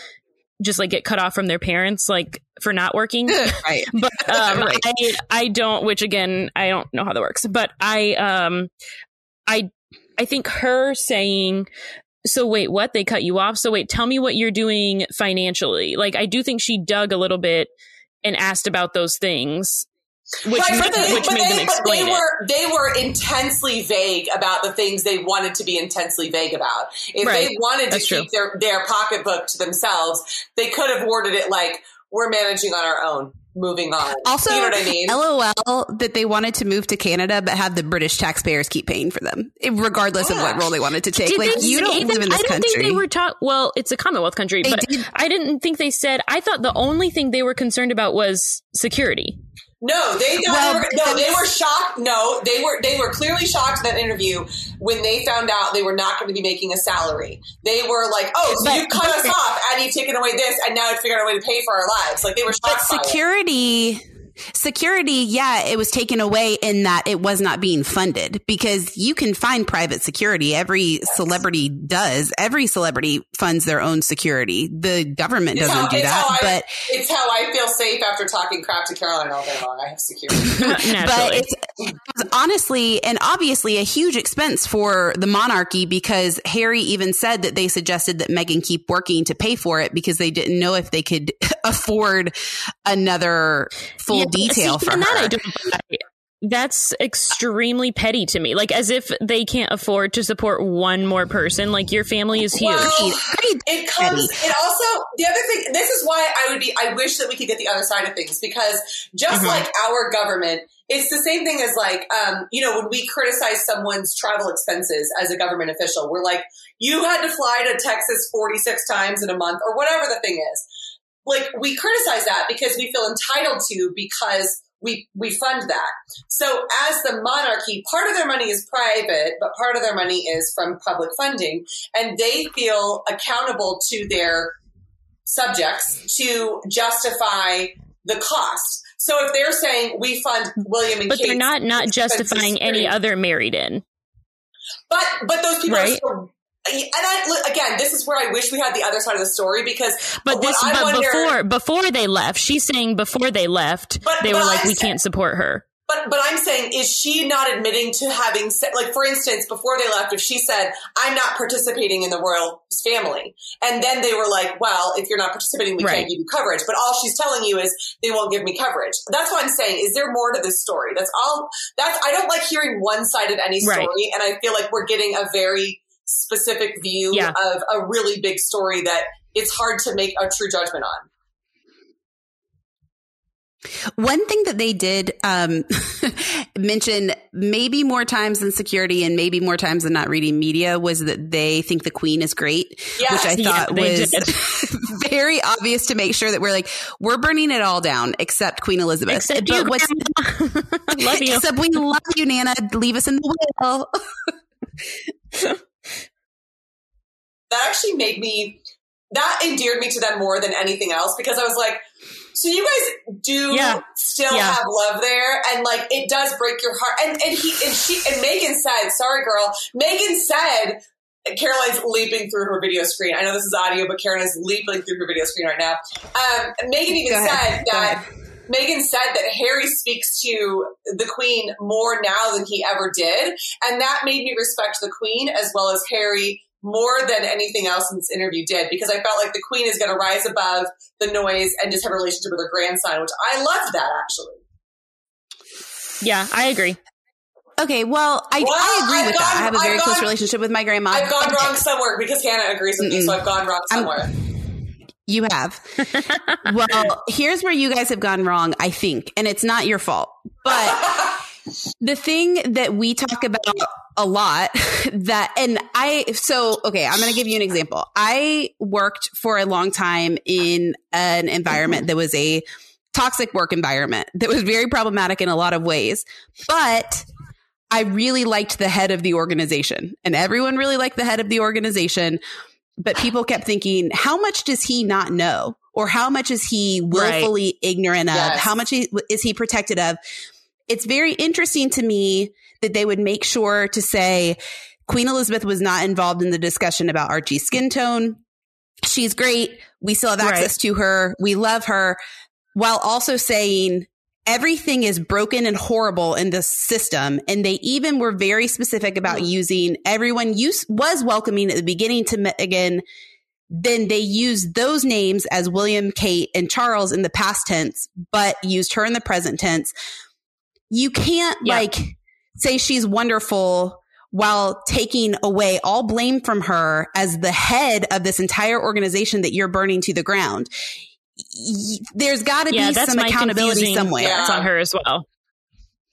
just like get cut off from their parents like for not working right. but um, Right. I I don't. Which again, I don't know how that works. But I um, I I think her saying. So wait, what? They cut you off. So wait, tell me what you're doing financially. Like I do think she dug a little bit and asked about those things, which Right, made, but they, which but made they- them but they explain it. were they were intensely vague about the things they wanted to be intensely vague about. If Right. they wanted to true. keep their their pocketbook to themselves, they could have worded it like "We're managing on our own, moving on." Also, you know what I mean? LOL that they wanted to move to Canada but have the British taxpayers keep paying for them, eh, regardless of what role they wanted to take. Did like you don't that? live in this I don't country. think they were taught. Well, it's a Commonwealth country, They but did- I didn't think they said. I thought the only thing they were concerned about was security. No, they thought Well, they were, no, they were shocked. No, they were they were clearly shocked in that interview when they found out they were not going to be making a salary. They were like, "Oh, so But- you cut us off and you've taken away this, and now it's figured out a way to pay for our lives." Like they were but shocked. by it. security security yeah it was taken away in that it was not being funded because you can find private security. Every celebrity does. Every celebrity funds their own security. The government It's doesn't how- do that I- but It's how I feel safe after talking crap to Caroline all day long. I have security. but Naturally, it's, it's honestly and obviously a huge expense for the monarchy because Harry even said that they suggested that Meghan keep working to pay for it because they didn't know if they could afford another full Yeah, detail see, for even that I don't buy. That's extremely petty to me. Like as if they can't afford to support one more person. Like your family is huge. Well, it comes. It also the other thing. This is why I would be. I wish that we could get the other side of things because just Mhm. like our government, it's the same thing as like um, you know when we criticize someone's travel expenses as a government official, we're like, you had to fly to Texas forty six times in a month or whatever the thing is. Like we criticize that because we feel entitled to because we we fund that. So as the monarchy, part of their money is private, but part of their money is from public funding, and they feel accountable to their subjects to justify the cost. So if they're saying we fund William and But they're not not justifying any other married in. but but those people Right. are still. And I again, this is where I wish we had the other side of the story because. But this but wonder- before before they left, she's saying before they left, But- they but were like, I'm we saying- can't support her. But but I'm saying, is she not admitting to having said, like, for instance, before they left, if she said, "I'm not participating in the royal family," and then they were like, "Well, if you're not participating, we Right. can't give you coverage," but all she's telling you is they won't give me coverage. That's what I'm saying. Is there more to this story? That's all. That's I don't like hearing one side of any story, Right. and I feel like we're getting a very specific view Yeah. of a really big story that it's hard to make a true judgment on. One thing that they did um, mention maybe more times than security and maybe more times than not reading media was that they think the queen is great, Yes. which I thought they was very obvious to make sure that we're like, we're burning it all down except Queen Elizabeth. Except But you, what's- love you. Except we love you, Nana. Leave us in the will. That actually made me that endeared me to them more than anything else because I was like, so you guys do Yeah. still Yeah. have love there, and like it does break your heart. And and he and she and Meghan said, "Sorry, girl." Meghan said. Caroline's leaping through her video screen. I know this is audio, but Karen is leaping through her video screen right now. Um, Meghan even said that. Meghan said that Harry speaks to the Queen more now than he ever did, and that made me respect the Queen as well as Harry more than anything else in this interview did because I felt like the Queen is going to rise above the noise and just have a relationship with her grandson, which I loved that actually. Yeah, I agree. Okay, well, I, Well, I agree I've with that. I have a very I've close gone- relationship with my grandma. I've gone wrong somewhere because Hannah agrees with me, Mm-mm. so I've gone wrong I'm- somewhere. You have. well, here's where you guys have gone wrong, I think, and it's not your fault. But the thing that we talk about a lot that, and I, so, okay, I'm going to give you an example. I worked for a long time in an environment that was a toxic work environment that was very problematic in a lot of ways, but I really liked the head of the organization and everyone really liked the head of the organization. But people kept thinking, how much does he not know? Or how much is he willfully ignorant of? Yes. How much is he protected of? It's very interesting to me that they would make sure to say Queen Elizabeth was not involved in the discussion about Archie's skin tone. She's great. We still have Right. access to her. We love her while also saying everything is broken and horrible in this system. And they even were very specific about mm-hmm. using everyone use was welcoming at the beginning to Meghan. Then they used those names as William, Kate, and Charles in the past tense, but used her in the present tense. You can't Yeah. like say she's wonderful while taking away all blame from her as the head of this entire organization that you're burning to the ground. There's got to Yeah, be some accountability somewhere. Yeah. thoughts on her as well.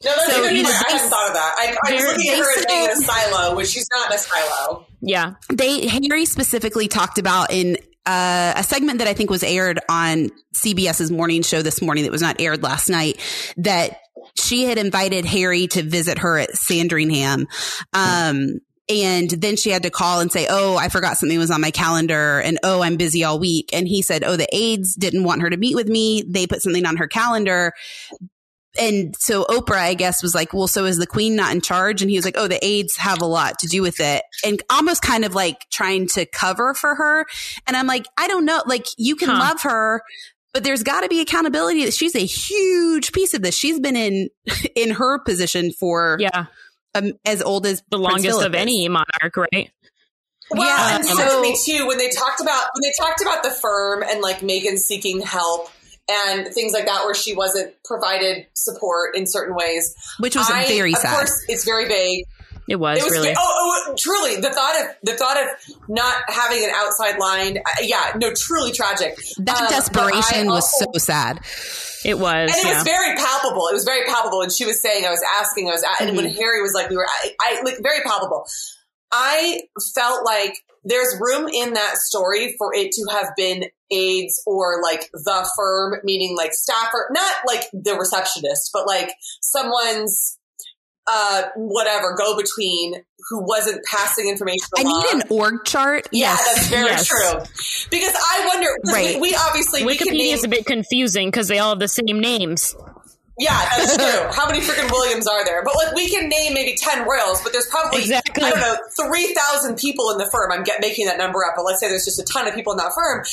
No, that's So, a you know. I they- hadn't thought of that. I, I was looking at her as being in a said- silo, which she's not in a silo. Yeah. they Harry specifically talked about in uh, a segment that I think was aired on CBS's morning show this morning that was not aired last night that she had invited Harry to visit her at Sandringham. Um, and then she had to call and say, Oh, I forgot something was on my calendar. And oh, I'm busy all week. And he said, Oh, the aides didn't want her to meet with me. They put something on her calendar. And so Oprah, I guess, was like, well, so is the queen not in charge? And he was like, oh, the aides have a lot to do with it. And almost kind of like trying to cover for her. And I'm like, I don't know. Like, you can Huh. love her, but there's got to be accountability that she's a huge piece of this. She's been in, in her position for Yeah. um, as old as The longest of any monarch, right? Well, Yeah, and so- so me too. When they talked about when they talked about the firm and like Meghan seeking help and things like that, where she wasn't provided support in certain ways, which was I- very of sad. course, it's very vague. It was, It was really. oh, oh, truly the thought of the thought of not having an outside line. uh, Yeah, no, truly tragic. that Um, but I desperation was also- so sad. It was. and it yeah. was very palpable. It was very palpable. And she was saying, I was asking, I was, at, and when Mm-hmm. Harry was like, we were, I, I like very palpable. I felt like there's room in that story for it to have been aides or like the firm, meaning like staffer, not like the receptionist, but like someone's, uh, whatever, go between who wasn't passing information I need an org chart. yeah, yes. that's very Yes. true. Because I wonder. Right. we, we obviously, we Wikipedia name is a bit confusing because they all have the same names. Yeah, that's true. How many freaking Williams are there? But like, we can name maybe ten royals, but there's probably Exactly. I don't know three thousand people in the firm. I'm get, making that number up, but let's say there's just a ton of people in that firm.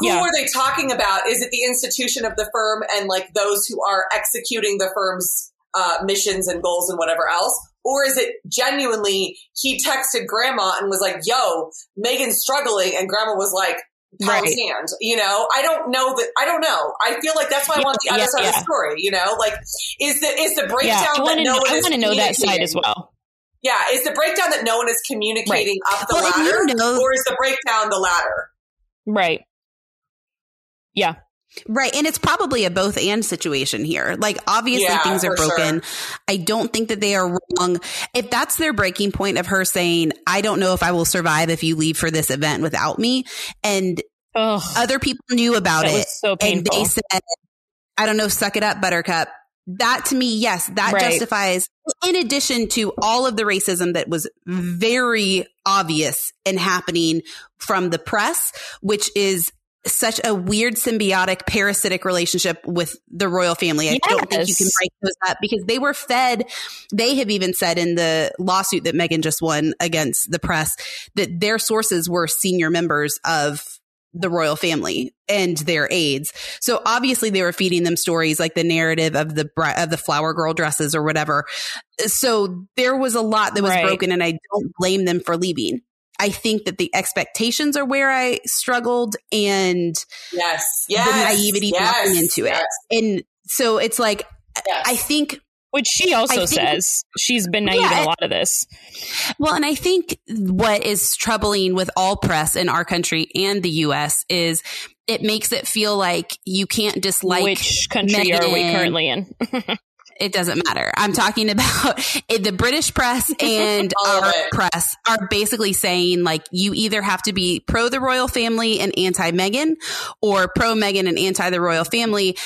Who Yeah. are they talking about? Is it the institution of the firm and like those who are executing the firm's uh, missions and goals and whatever else? Or is it genuinely he texted grandma and was like, yo, Meghan's struggling. And grandma was like, Right. hand, you know? I don't know that, I don't know. I feel like that's why I want the other yeah, side of the story, you know? Like, is the, is the Yeah, breakdown I that want to no know, one I want to know that side as well. Yeah, is the breakdown that no one is communicating up the Well, ladder? you know- or is the breakdown the ladder? Right. Yeah. Right. And it's probably a both and situation here. Like, obviously, Yeah, things are for broken. I don't think that they are wrong. If that's their breaking point of her saying, I don't know if I will survive if you leave for this event without me. And Oh, other people knew about it. so and they said, I don't know, suck it up, Buttercup. that to me, yes, that Right. justifies, in addition to all of the racism that was very obvious and happening from the press, which is such a weird symbiotic parasitic relationship with the royal family. I don't think you can break those up because they were fed. They have even said in the lawsuit that Meghan just won against the press that their sources were senior members of the royal family and their aides. So obviously they were feeding them stories like the narrative of the of the flower girl dresses or whatever. So there was a lot that was Right. broken and I don't blame them for leaving. I think that the expectations are where I struggled and Yes. Yes. the naivety yes, walking into yes, it. And so it's like yes. I think Which she also think- says she's been naive Yeah, in a lot of this. Well, and I think what is troubling with all press in our country and the US is it makes it feel like you can't dislike Which country are we currently in? it doesn't matter. I'm talking about the British press and our it. press are basically saying like you either have to be pro the royal family and anti Meghan or pro Meghan and anti the royal family.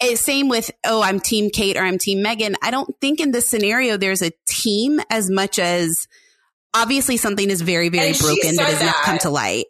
Eh, Same with, oh, I'm team Kate or I'm team Meghan. I don't think in this scenario there's a team as much as obviously something is very, very And broken that has not come to light.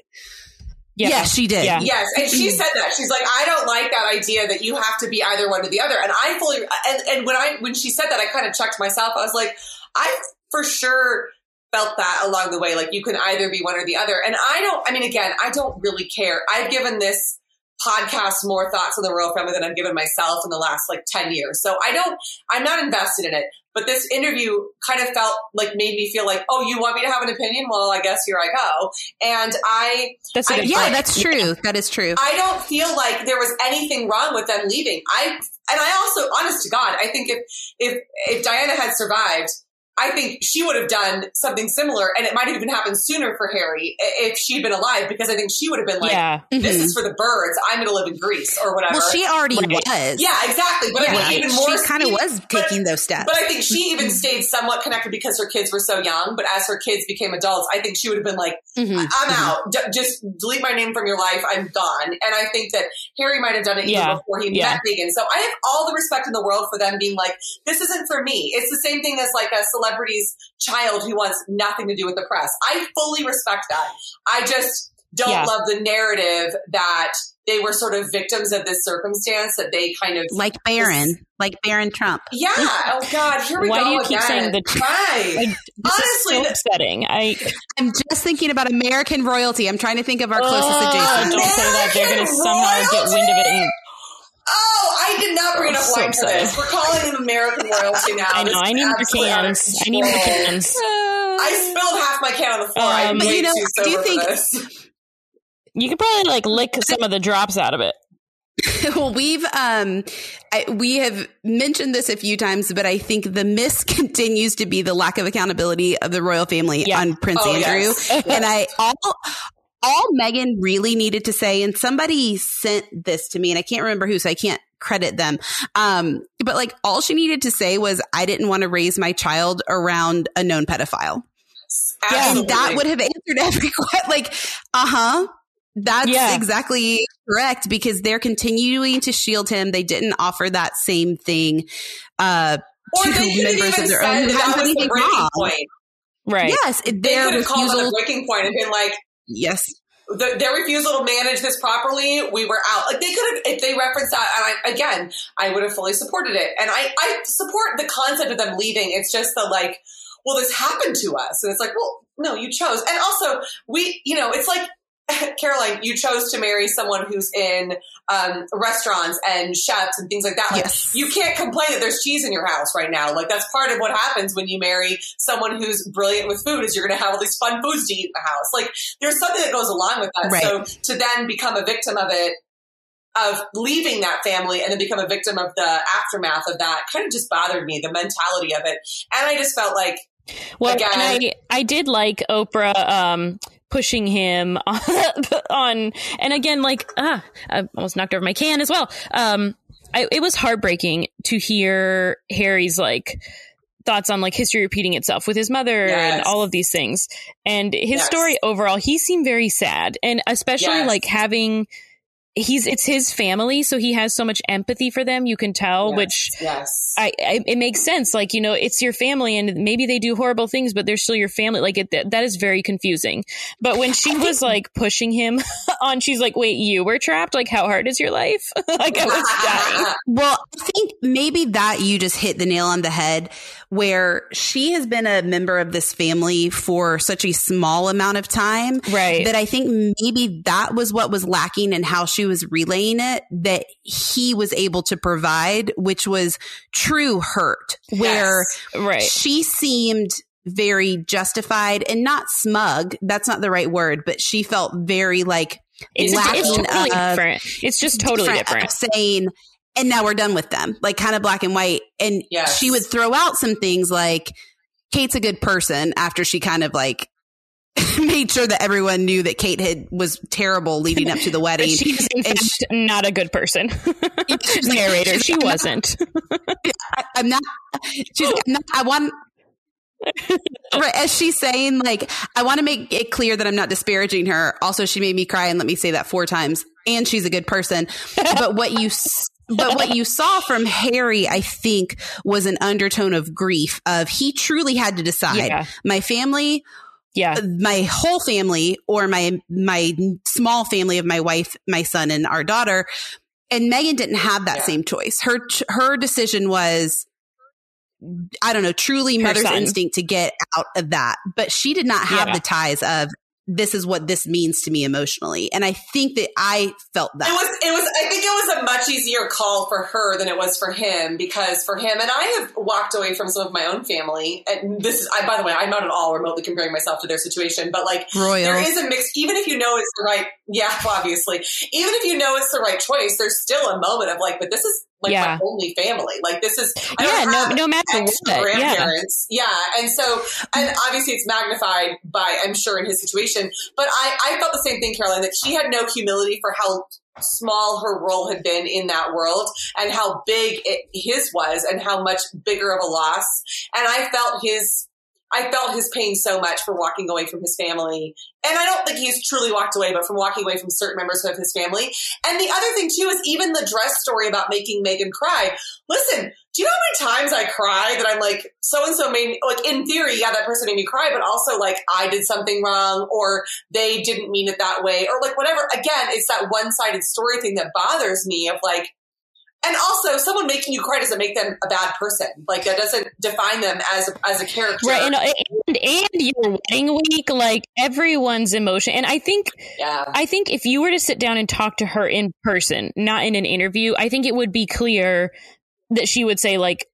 Yeah. Yes, she did. Yeah. Yes, and she said that she's like, I don't like that idea that you have to be either one or the other. And I fully and, and when I when she said that, I kind of checked myself. I was like, I for sure felt that along the way. Like you can either be one or the other. And I don't. I mean, again, I don't really care. I've given this podcast more thoughts on the royal family than I've given myself in the last like ten years. So I don't. I'm not invested in it. But this interview kind of felt like made me feel like, oh, you want me to have an opinion? Well, I guess here I go. And I That's a I- good Yeah, point. that's true. That is true. I don't feel like there was anything wrong with them leaving. I and I also, honest to God, I think if if if Diana had survived, I think she would have done something similar, and it might have even happened sooner for Harry if she'd been alive, because I think she would have been like, yeah. "This Mhm. is for the birds. I'm going to live in Greece or whatever." Well, she already Right. was. yeah, exactly. But I Yeah, think even more, she kind of was but- taking those steps. But I think she even stayed somewhat connected because her kids were so young. But as her kids became adults, I think she would have been like, Mhm, I'm mhm. out. D- just delete my name from your life. I'm gone. And I think that Harry might have done it even Yeah. before he Yeah. met Meghan. So I have all the respect in the world for them being like, this isn't for me. It's the same thing as like a celebrity's child who wants nothing to do with the press. I fully respect that. I just don't Yeah. love the narrative that they were sort of victims of this circumstance that they kind of like Barron, like Barron Trump. yeah. Oh God, here we Why go do you keep again. saying the- right? I, Honestly, is so the- upsetting. I I'm just thinking about American royalty. I'm trying to think of our closest Oh, adjacent. don't say that. They're going to somehow get wind of it. And, Oh, I did not bring enough So wine for this. We're calling them American royalty now. I know. This I need more absolutely cans. I need more control. cans. I spilled half my can on the floor. Um, But you know, I do sober think- You could probably like lick some of the drops out of it. well, we've um, I, we have mentioned this a few times, but I think the miss continues to be the lack of accountability of the royal family Yeah. on Prince Oh, Andrew. yes. And I all all Meghan really needed to say, and somebody sent this to me, and I can't remember who, so I can't credit them. Um, but like all she needed to say was, I didn't want to raise my child around a known pedophile. Absolutely. And that would have answered every question. Like, uh huh. That's Yeah. exactly correct because they're continuing to shield him. They didn't offer that same thing uh, or to they members of their own who that was the breaking wrong. point. Right. Yes, They their could have called it a breaking point and been like, Yes, the, their refusal to manage this properly, we were out. Like they could have, if they referenced that, and I, again, I would have fully supported it. And I, I support the concept of them leaving. It's just the like, well, this happened to us, and it's like, well, no, you chose. And also, we, you know, it's like. Caroline, you chose to marry someone who's in um, restaurants and chefs and things like that. Like, yes. you can't complain that there's cheese in your house right now. Like that's part of what happens when you marry someone who's brilliant with food is you're going to have all these fun foods to eat in the house. Like there's something that goes along with that. Right. So to then become a victim of it, of leaving that family and then become a victim of the aftermath of that kind of just bothered me, the mentality of it. And I just felt like, Well, Again- and I I did like Oprah um pushing him on, and again like ah I almost knocked over my can as well. Um, I, it was heartbreaking to hear Harry's like thoughts on like history repeating itself with his mother and all of these things and his Yes. story overall he seemed very sad and especially Yes. like having he's it's his family, so he has so much empathy for them. You can tell, Yes, which yes. I, I it makes sense. Like you know, it's your family, and maybe they do horrible things, but they're still your family. Like it, that, that is very confusing. But when she was like pushing him on, she's like, "Wait, you were trapped? Like how hard is your life?" like I was dying. Well, I think maybe that you just hit the nail on the head where she has been a member of this family for such a small amount of time Right. that I think maybe that was what was lacking in how she was relaying it that he was able to provide, which was true hurt, where Yes. right. she seemed very justified and not smug. That's not the right word, but she felt very like It's, lacking it's totally of- different. It's just totally different. of saying, and now we're done with them, like kind of black and white. And Yes. she would throw out some things like, Kate's a good person after she kind of like made sure that everyone knew that Kate had was terrible leading up to the wedding. She's in and fact not a good person. She's like- Narrator, she's she like, wasn't. I, I'm not. She's. I'm not, I want. Right, as she's saying, like, I want to make it clear that I'm not disparaging her. Also, she made me cry, and let me say that four times. And she's a good person. But what you, but what you saw from Harry, I think, was an undertone of grief. Of he truly had to decide: Yeah. my family, Yeah. Uh, my whole family, or my my small family of my wife, my son, and our daughter. And Meghan didn't have that Yeah. same choice. Her her decision was, I don't know, truly Her mother's son. instinct to get out of that. But she did not have Yeah. the ties of this is what this means to me emotionally. And I think that I felt that. It was, it was, I think it was a much easier call for her than it was for him because for him, and I have walked away from some of my own family. And this is, I, by the way, I'm not at all remotely comparing myself to their situation, but like, Royal. there is a mix, even if you know it's the right, yeah, obviously, even if you know it's the right choice, there's still a moment of like, but this is like Yeah. my only family. Like, this is, Yeah, no no matter what. Yeah. grandparents. Yeah. And so, and obviously it's magnified by, I'm sure, in his situation. But I, I felt the same thing, Caroline, that she had no humility for how small her role had been in that world and how big it, his was and how much bigger of a loss. And I felt his, I felt his pain so much for walking away from his family. And I don't think he's truly walked away, but from walking away from certain members of his family. And the other thing too is even the dress story about making Meghan cry. Listen, do you know how many times I cry that I'm like, so and so made me, like, in theory, yeah, that person made me cry, but also, like, I did something wrong or they didn't mean it that way or, like, whatever. Again, it's that one sided story thing that bothers me of, like, and also, someone making you cry doesn't make them a bad person. Like, that doesn't define them as a, as a character. Right, and, and and your wedding week, like everyone's emotion, and I think yeah. I think if you were to sit down and talk to her in person, not in an interview, I think it would be clear that she would say like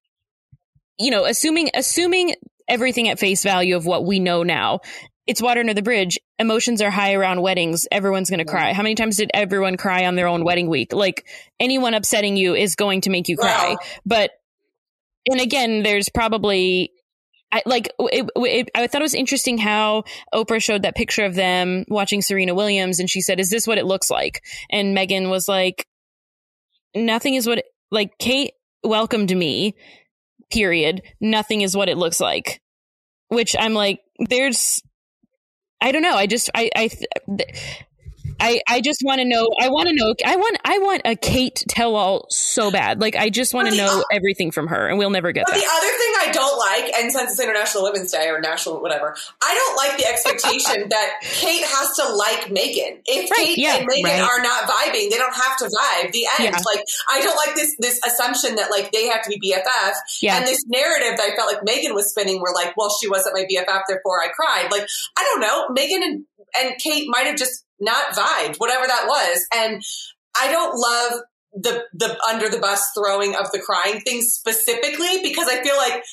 you know, assuming assuming everything at face value of what we know now. It's water under the bridge. Emotions are high around weddings. Everyone's going to cry. How many times did everyone cry on their own wedding week? Like anyone upsetting you is going to make you cry. But and again, there's probably I, like it, it, I thought it was interesting how Oprah showed that picture of them watching Serena Williams, and she said, "Is this what it looks like?" And Meghan was like, "Nothing is what it, like Kate welcomed me. Period. Nothing is what it looks like." Which I'm like, there's, I don't know. I just, I, I. I, I just want to know. I want to know. I want. I want a Kate tell all so bad. Like I just want to know everything from her, and we'll never get But the other thing I don't like, and since it's International Women's Day or National whatever, I don't like the expectation that Kate has to like Meghan. If Right, Kate yeah, and Meghan right. are not vibing, they don't have to vibe. The end. Yeah. Like I don't like this this assumption that like they have to be BFF. Yeah. And this narrative that I felt like Meghan was spinning, where like, well, she wasn't my BFF, therefore I cried. Like I don't know, Meghan and and Kate might have just not vibed, whatever that was, and I don't love the the under the bus throwing of the crying thing specifically because I feel like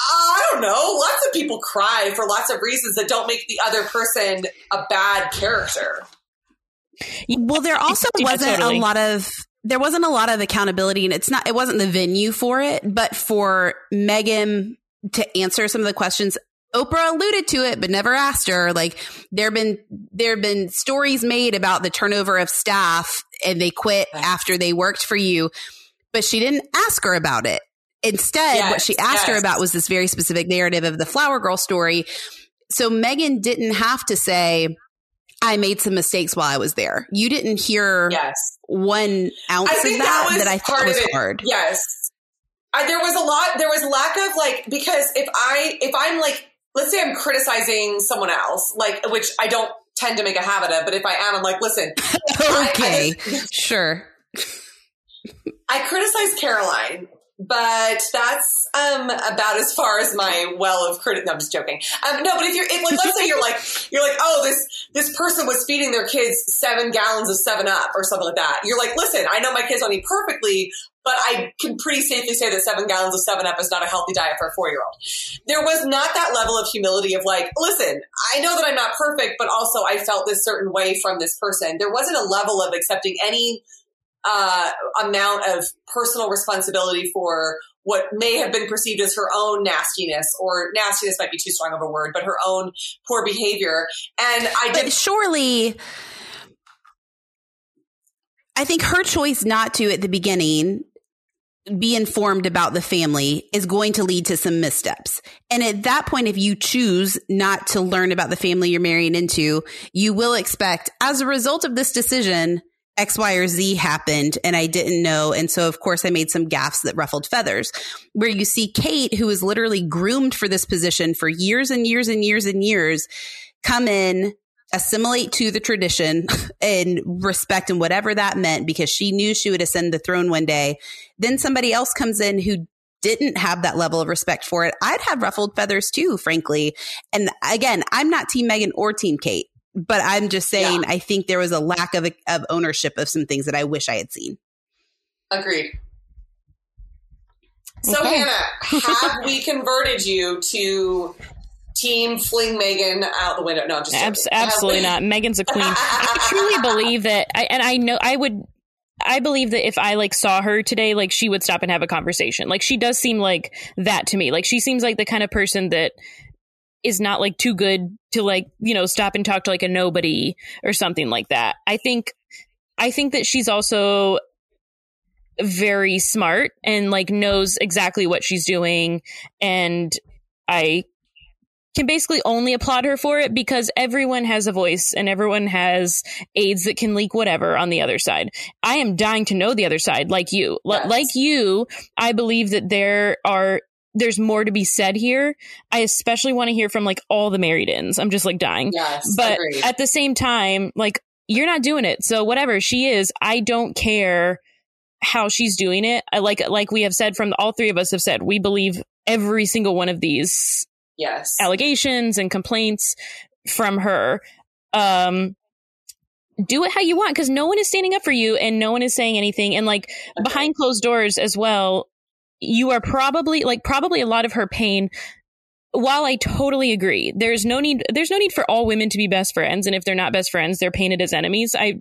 I don't know, lots of people cry for lots of reasons that don't make the other person a bad character. Well, there also Yeah, wasn't totally. a lot of there wasn't a lot of accountability, and it's not it wasn't the venue for it, but for Meghan to answer some of the questions. Oprah alluded to it, but never asked her. Like there have been there have been stories made about the turnover of staff, and they quit Right. after they worked for you, but she didn't ask her about it. Instead, what she asked her about was this very specific narrative of the Flower Girl story. So Meghan didn't have to say, I made some mistakes while I was there. You didn't hear Yes. one ounce of that that that, I thought was of it. hard. Yes. I, there was a lot, there was lack of like, because if I, if I'm like, let's say I'm criticizing someone else, like, which I don't tend to make a habit of, but if I am, I'm like, listen, okay, sure. I criticize Caroline, but that's um, about as far as my well of credit. No, I'm just joking. Um, no, but if you're if, like, let's say you're like you're like, oh, this this person was feeding their kids seven gallons of Seven Up or something like that. You're like, listen, I know my kids don't eat perfectly, but I can pretty safely say that seven gallons of Seven Up is not a healthy diet for a four year old. There was not that level of humility of like, listen, I know that I'm not perfect, but also I felt this certain way from this person. There wasn't a level of accepting any uh, amount of personal responsibility for what may have been perceived as her own nastiness, or nastiness might be too strong of a word, but her own poor behavior. And I But did. surely, I think her choice not to at the beginning be informed about the family is going to lead to some missteps. And at that point, if you choose not to learn about the family you're marrying into, you will expect, as a result of this decision, X, Y, or Z happened and I didn't know. And so, of course, I made some gaffes that ruffled feathers. Where you see Kate, who was literally groomed for this position for years and years and years and years, come in, assimilate to the tradition and respect and whatever that meant because she knew she would ascend the throne one day. Then somebody else comes in who didn't have that level of respect for it. I'd have ruffled feathers too, frankly. And again, I'm not Team Meghan or Team Kate but I'm just saying, Yeah. I think there was a lack of of ownership of some things that I wish I had seen. Agreed. So, Okay. Hannah, have we converted you to team fling Meghan out the window? No, I'm just. Abs- absolutely um, not. Meghan's a queen. I truly believe that, I, and I know I would. I believe that if I like saw her today, like she would stop and have a conversation. Like she does seem like that to me. Like she seems like the kind of person that is not like too good to like you know stop and talk to like a nobody or something like that. I think I think that she's also very smart and like knows exactly what she's doing and I can basically only applaud her for it because everyone has a voice and everyone has aides that can leak whatever on the other side. I am dying to know the other side like you. Yes. Like you, I believe that there are there's more to be said here. I especially want to hear from like all the married ins. I'm just like dying. Yes, But agreed. at the same time, like you're not doing it. So whatever she is, I don't care how she's doing it. I like like we have said from all three of us have said, we believe every single one of these yes. allegations and complaints from her. Um do it how you want because no one is standing up for you and no one is saying anything and like Okay. behind closed doors as well you are probably like probably a lot of her pain while I totally agree, there's no need there's no need for all women to be best friends and if they're not best friends, they're painted as enemies. I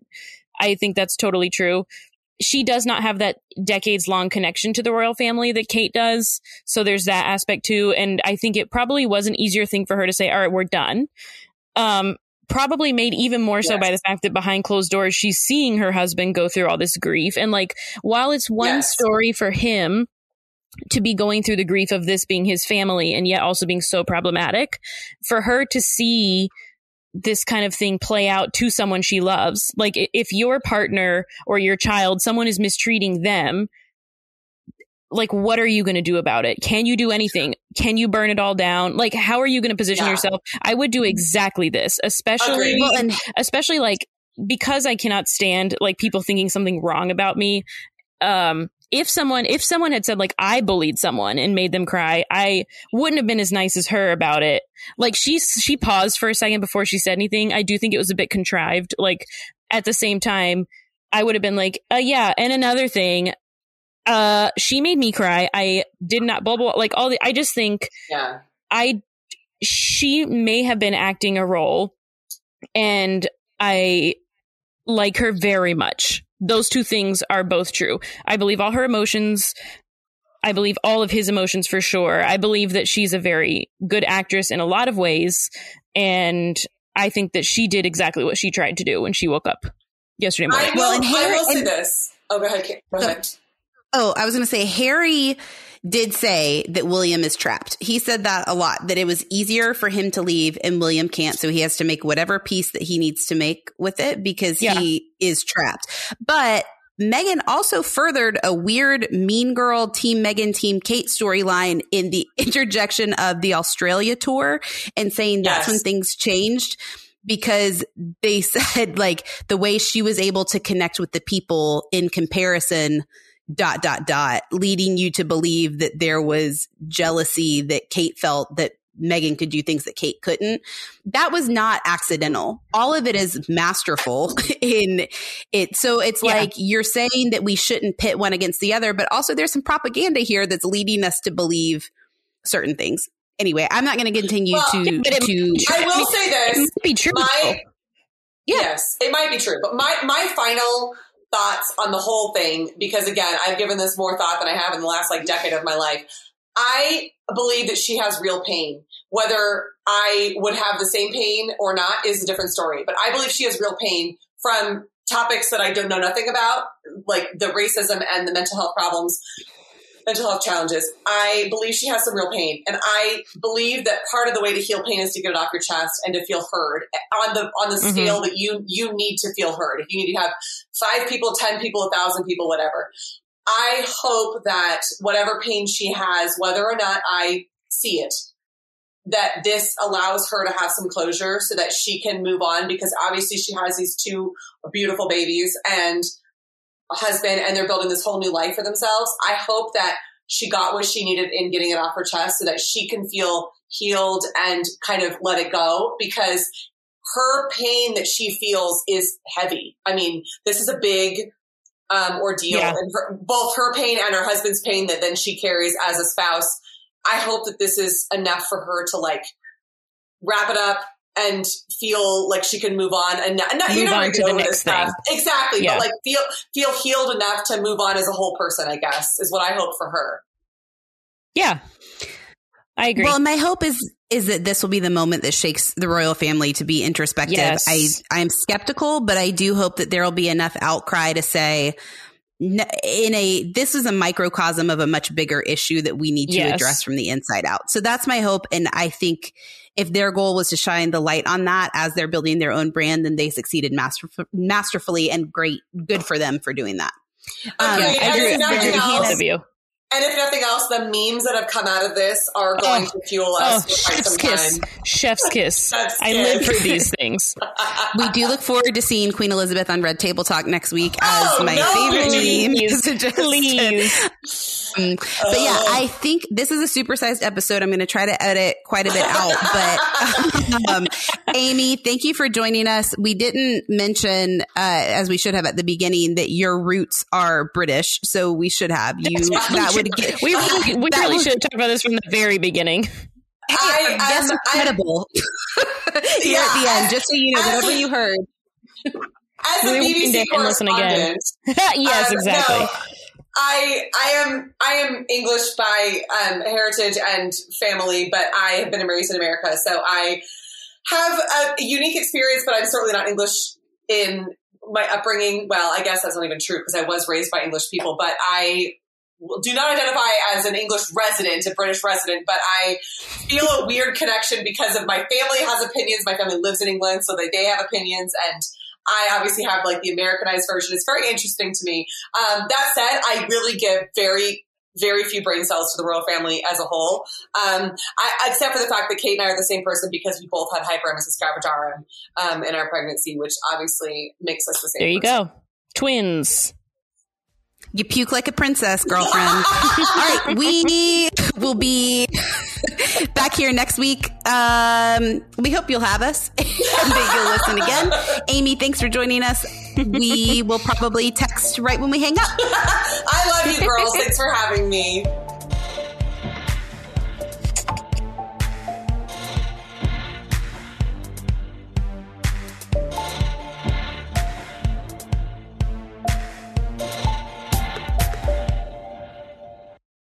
I think that's totally true. She does not have that decades long connection to the royal family that Kate does. So there's that aspect too. And I think it probably was an easier thing for her to say, all right, we're done. Um, probably made even more so by the fact that behind closed doors, she's seeing her husband go through all this grief. And like, while it's one Yes. story for him to be going through the grief of this being his family and yet also being so problematic, for her to see this kind of thing play out to someone she loves. Like if your partner or your child, someone is mistreating them, like what are you going to do about it? Can you do anything? Can you burn it all down? Like how are you going to position Yeah. yourself? I would do exactly this, especially Agreed. Especially like because I cannot stand like people thinking something wrong about me. Um, if someone if someone had said like I bullied someone and made them cry, I wouldn't have been as nice as her about it. Like she she paused for a second before she said anything. I do think it was a bit contrived. Like at the same time, I would have been like, uh, yeah. And another thing, uh, she made me cry. I did not blah blah. Like all the, I just think yeah. I she may have been acting a role and I like her very much. Those two things are both true. I believe all her emotions. I believe all of his emotions for sure. I believe that she's a very good actress in a lot of ways and I think that she did exactly what she tried to do when she woke up yesterday I morning. will, Well, and I will say and- this. Oh, go ahead. Go So- ahead. Oh, I was going to say Harry did say that William is trapped. He said that a lot, that it was easier for him to leave and William can't. So he has to make whatever peace that he needs to make with it because Yeah. he is trapped. But Meghan also furthered a weird Mean Girl Team Meghan Team Kate storyline in the interjection of the Australia tour and saying that's Yes. when things changed because they said like the way she was able to connect with the people in comparison dot dot dot leading you to believe that there was jealousy that Kate felt that Meghan could do things that Kate couldn't. That was not accidental. All of it is masterful in it. So it's Yeah. like you're saying that we shouldn't pit one against the other, but also there's some propaganda here that's leading us to believe certain things. Anyway, I'm not going to continue Well, to it- to I will say It this. might be true. My Yeah. Yes, it might be true. But my my final thoughts on the whole thing, because again, I've given this more thought than I have in the last like decade of my life. I believe that she has real pain. Whether I would have the same pain or not is a different story. But I believe she has real pain from topics that I don't know nothing about, like the racism and the mental health problems, mental health challenges. I believe she has some real pain. And I believe that part of the way to heal pain is to get it off your chest and to feel heard on the on the Mhm. scale that you you need to feel heard. If you need to have five people, ten people, a thousand people, whatever. I hope that whatever pain she has, whether or not I see it, that this allows her to have some closure so that she can move on because obviously she has these two beautiful babies and a husband and they're building this whole new life for themselves. I hope that she got what she needed in getting it off her chest so that she can feel healed and kind of let it go because her pain that she feels is heavy. I mean, this is a big um, ordeal, Yeah. and her, both her pain and her husband's pain that then she carries as a spouse. I hope that this is enough for her to like wrap it up and feel like she can move on and not, and not, you're not on gonna the next this stuff. Exactly, Yeah. but like feel feel healed enough to move on as a whole person. I guess is what I hope for her. Yeah. I agree. Well, my hope is is that this will be the moment that shakes the royal family to be introspective. Yes. I I'm skeptical, but I do hope that there will be enough outcry to say n- in a this is a microcosm of a much bigger issue that we need to Yes. address from the inside out. So that's my hope and I think if their goal was to shine the light on that as they're building their own brand then they succeeded masterf- masterfully and great good for them for doing that. Um, Okay, I and agree if with both of you. And if nothing else, the memes that have come out of this are going Oh. to fuel Oh, us for quite chef's kiss. Chef's kiss. Chef's I live for these things. We do look forward to seeing Queen Elizabeth on Red Table Talk next week as Oh, my no, favorite please, meme suggested. Please. Um, but yeah, Oh. I think this is a supersized episode. I'm going to try to edit quite a bit out. But um, Amy, thank you for joining us. We didn't mention, uh, as we should have at the beginning, that your roots are British. So we should have you. That's That true. Would get. We really, we really would- should have talked about this from the very beginning. Hey, I- guess I'm- I'm- incredible. Here at the Yeah, end, just so you know, as whatever a- you heard. As We rewind BBC it and listen again. yes, um, exactly. no, I I am I am English by um, heritage and family, but I have been and raised in America, so I have a unique experience. But I'm certainly not English in my upbringing. Well, I guess that's not even true because I was raised by English people, but I do not identify as an English resident, a British resident, but I feel a weird connection because of my family has opinions. My family lives in England, so they, they have opinions, and I obviously have like the Americanized version. It's very interesting to me. Um, that said, I really give very very few brain cells to the royal family as a whole, um, I, except for the fact that Kate and I are the same person because we both had hyperemesis gravidarum um, in our pregnancy, which obviously makes us the same. There you person. go. Twins. You puke like a princess, girlfriend. All right, we will be back here next week. Um, we hope you'll have us and that you'll listen again. Amy, thanks for joining us. We will probably text right when we hang up. I love you, girls. Thanks for having me.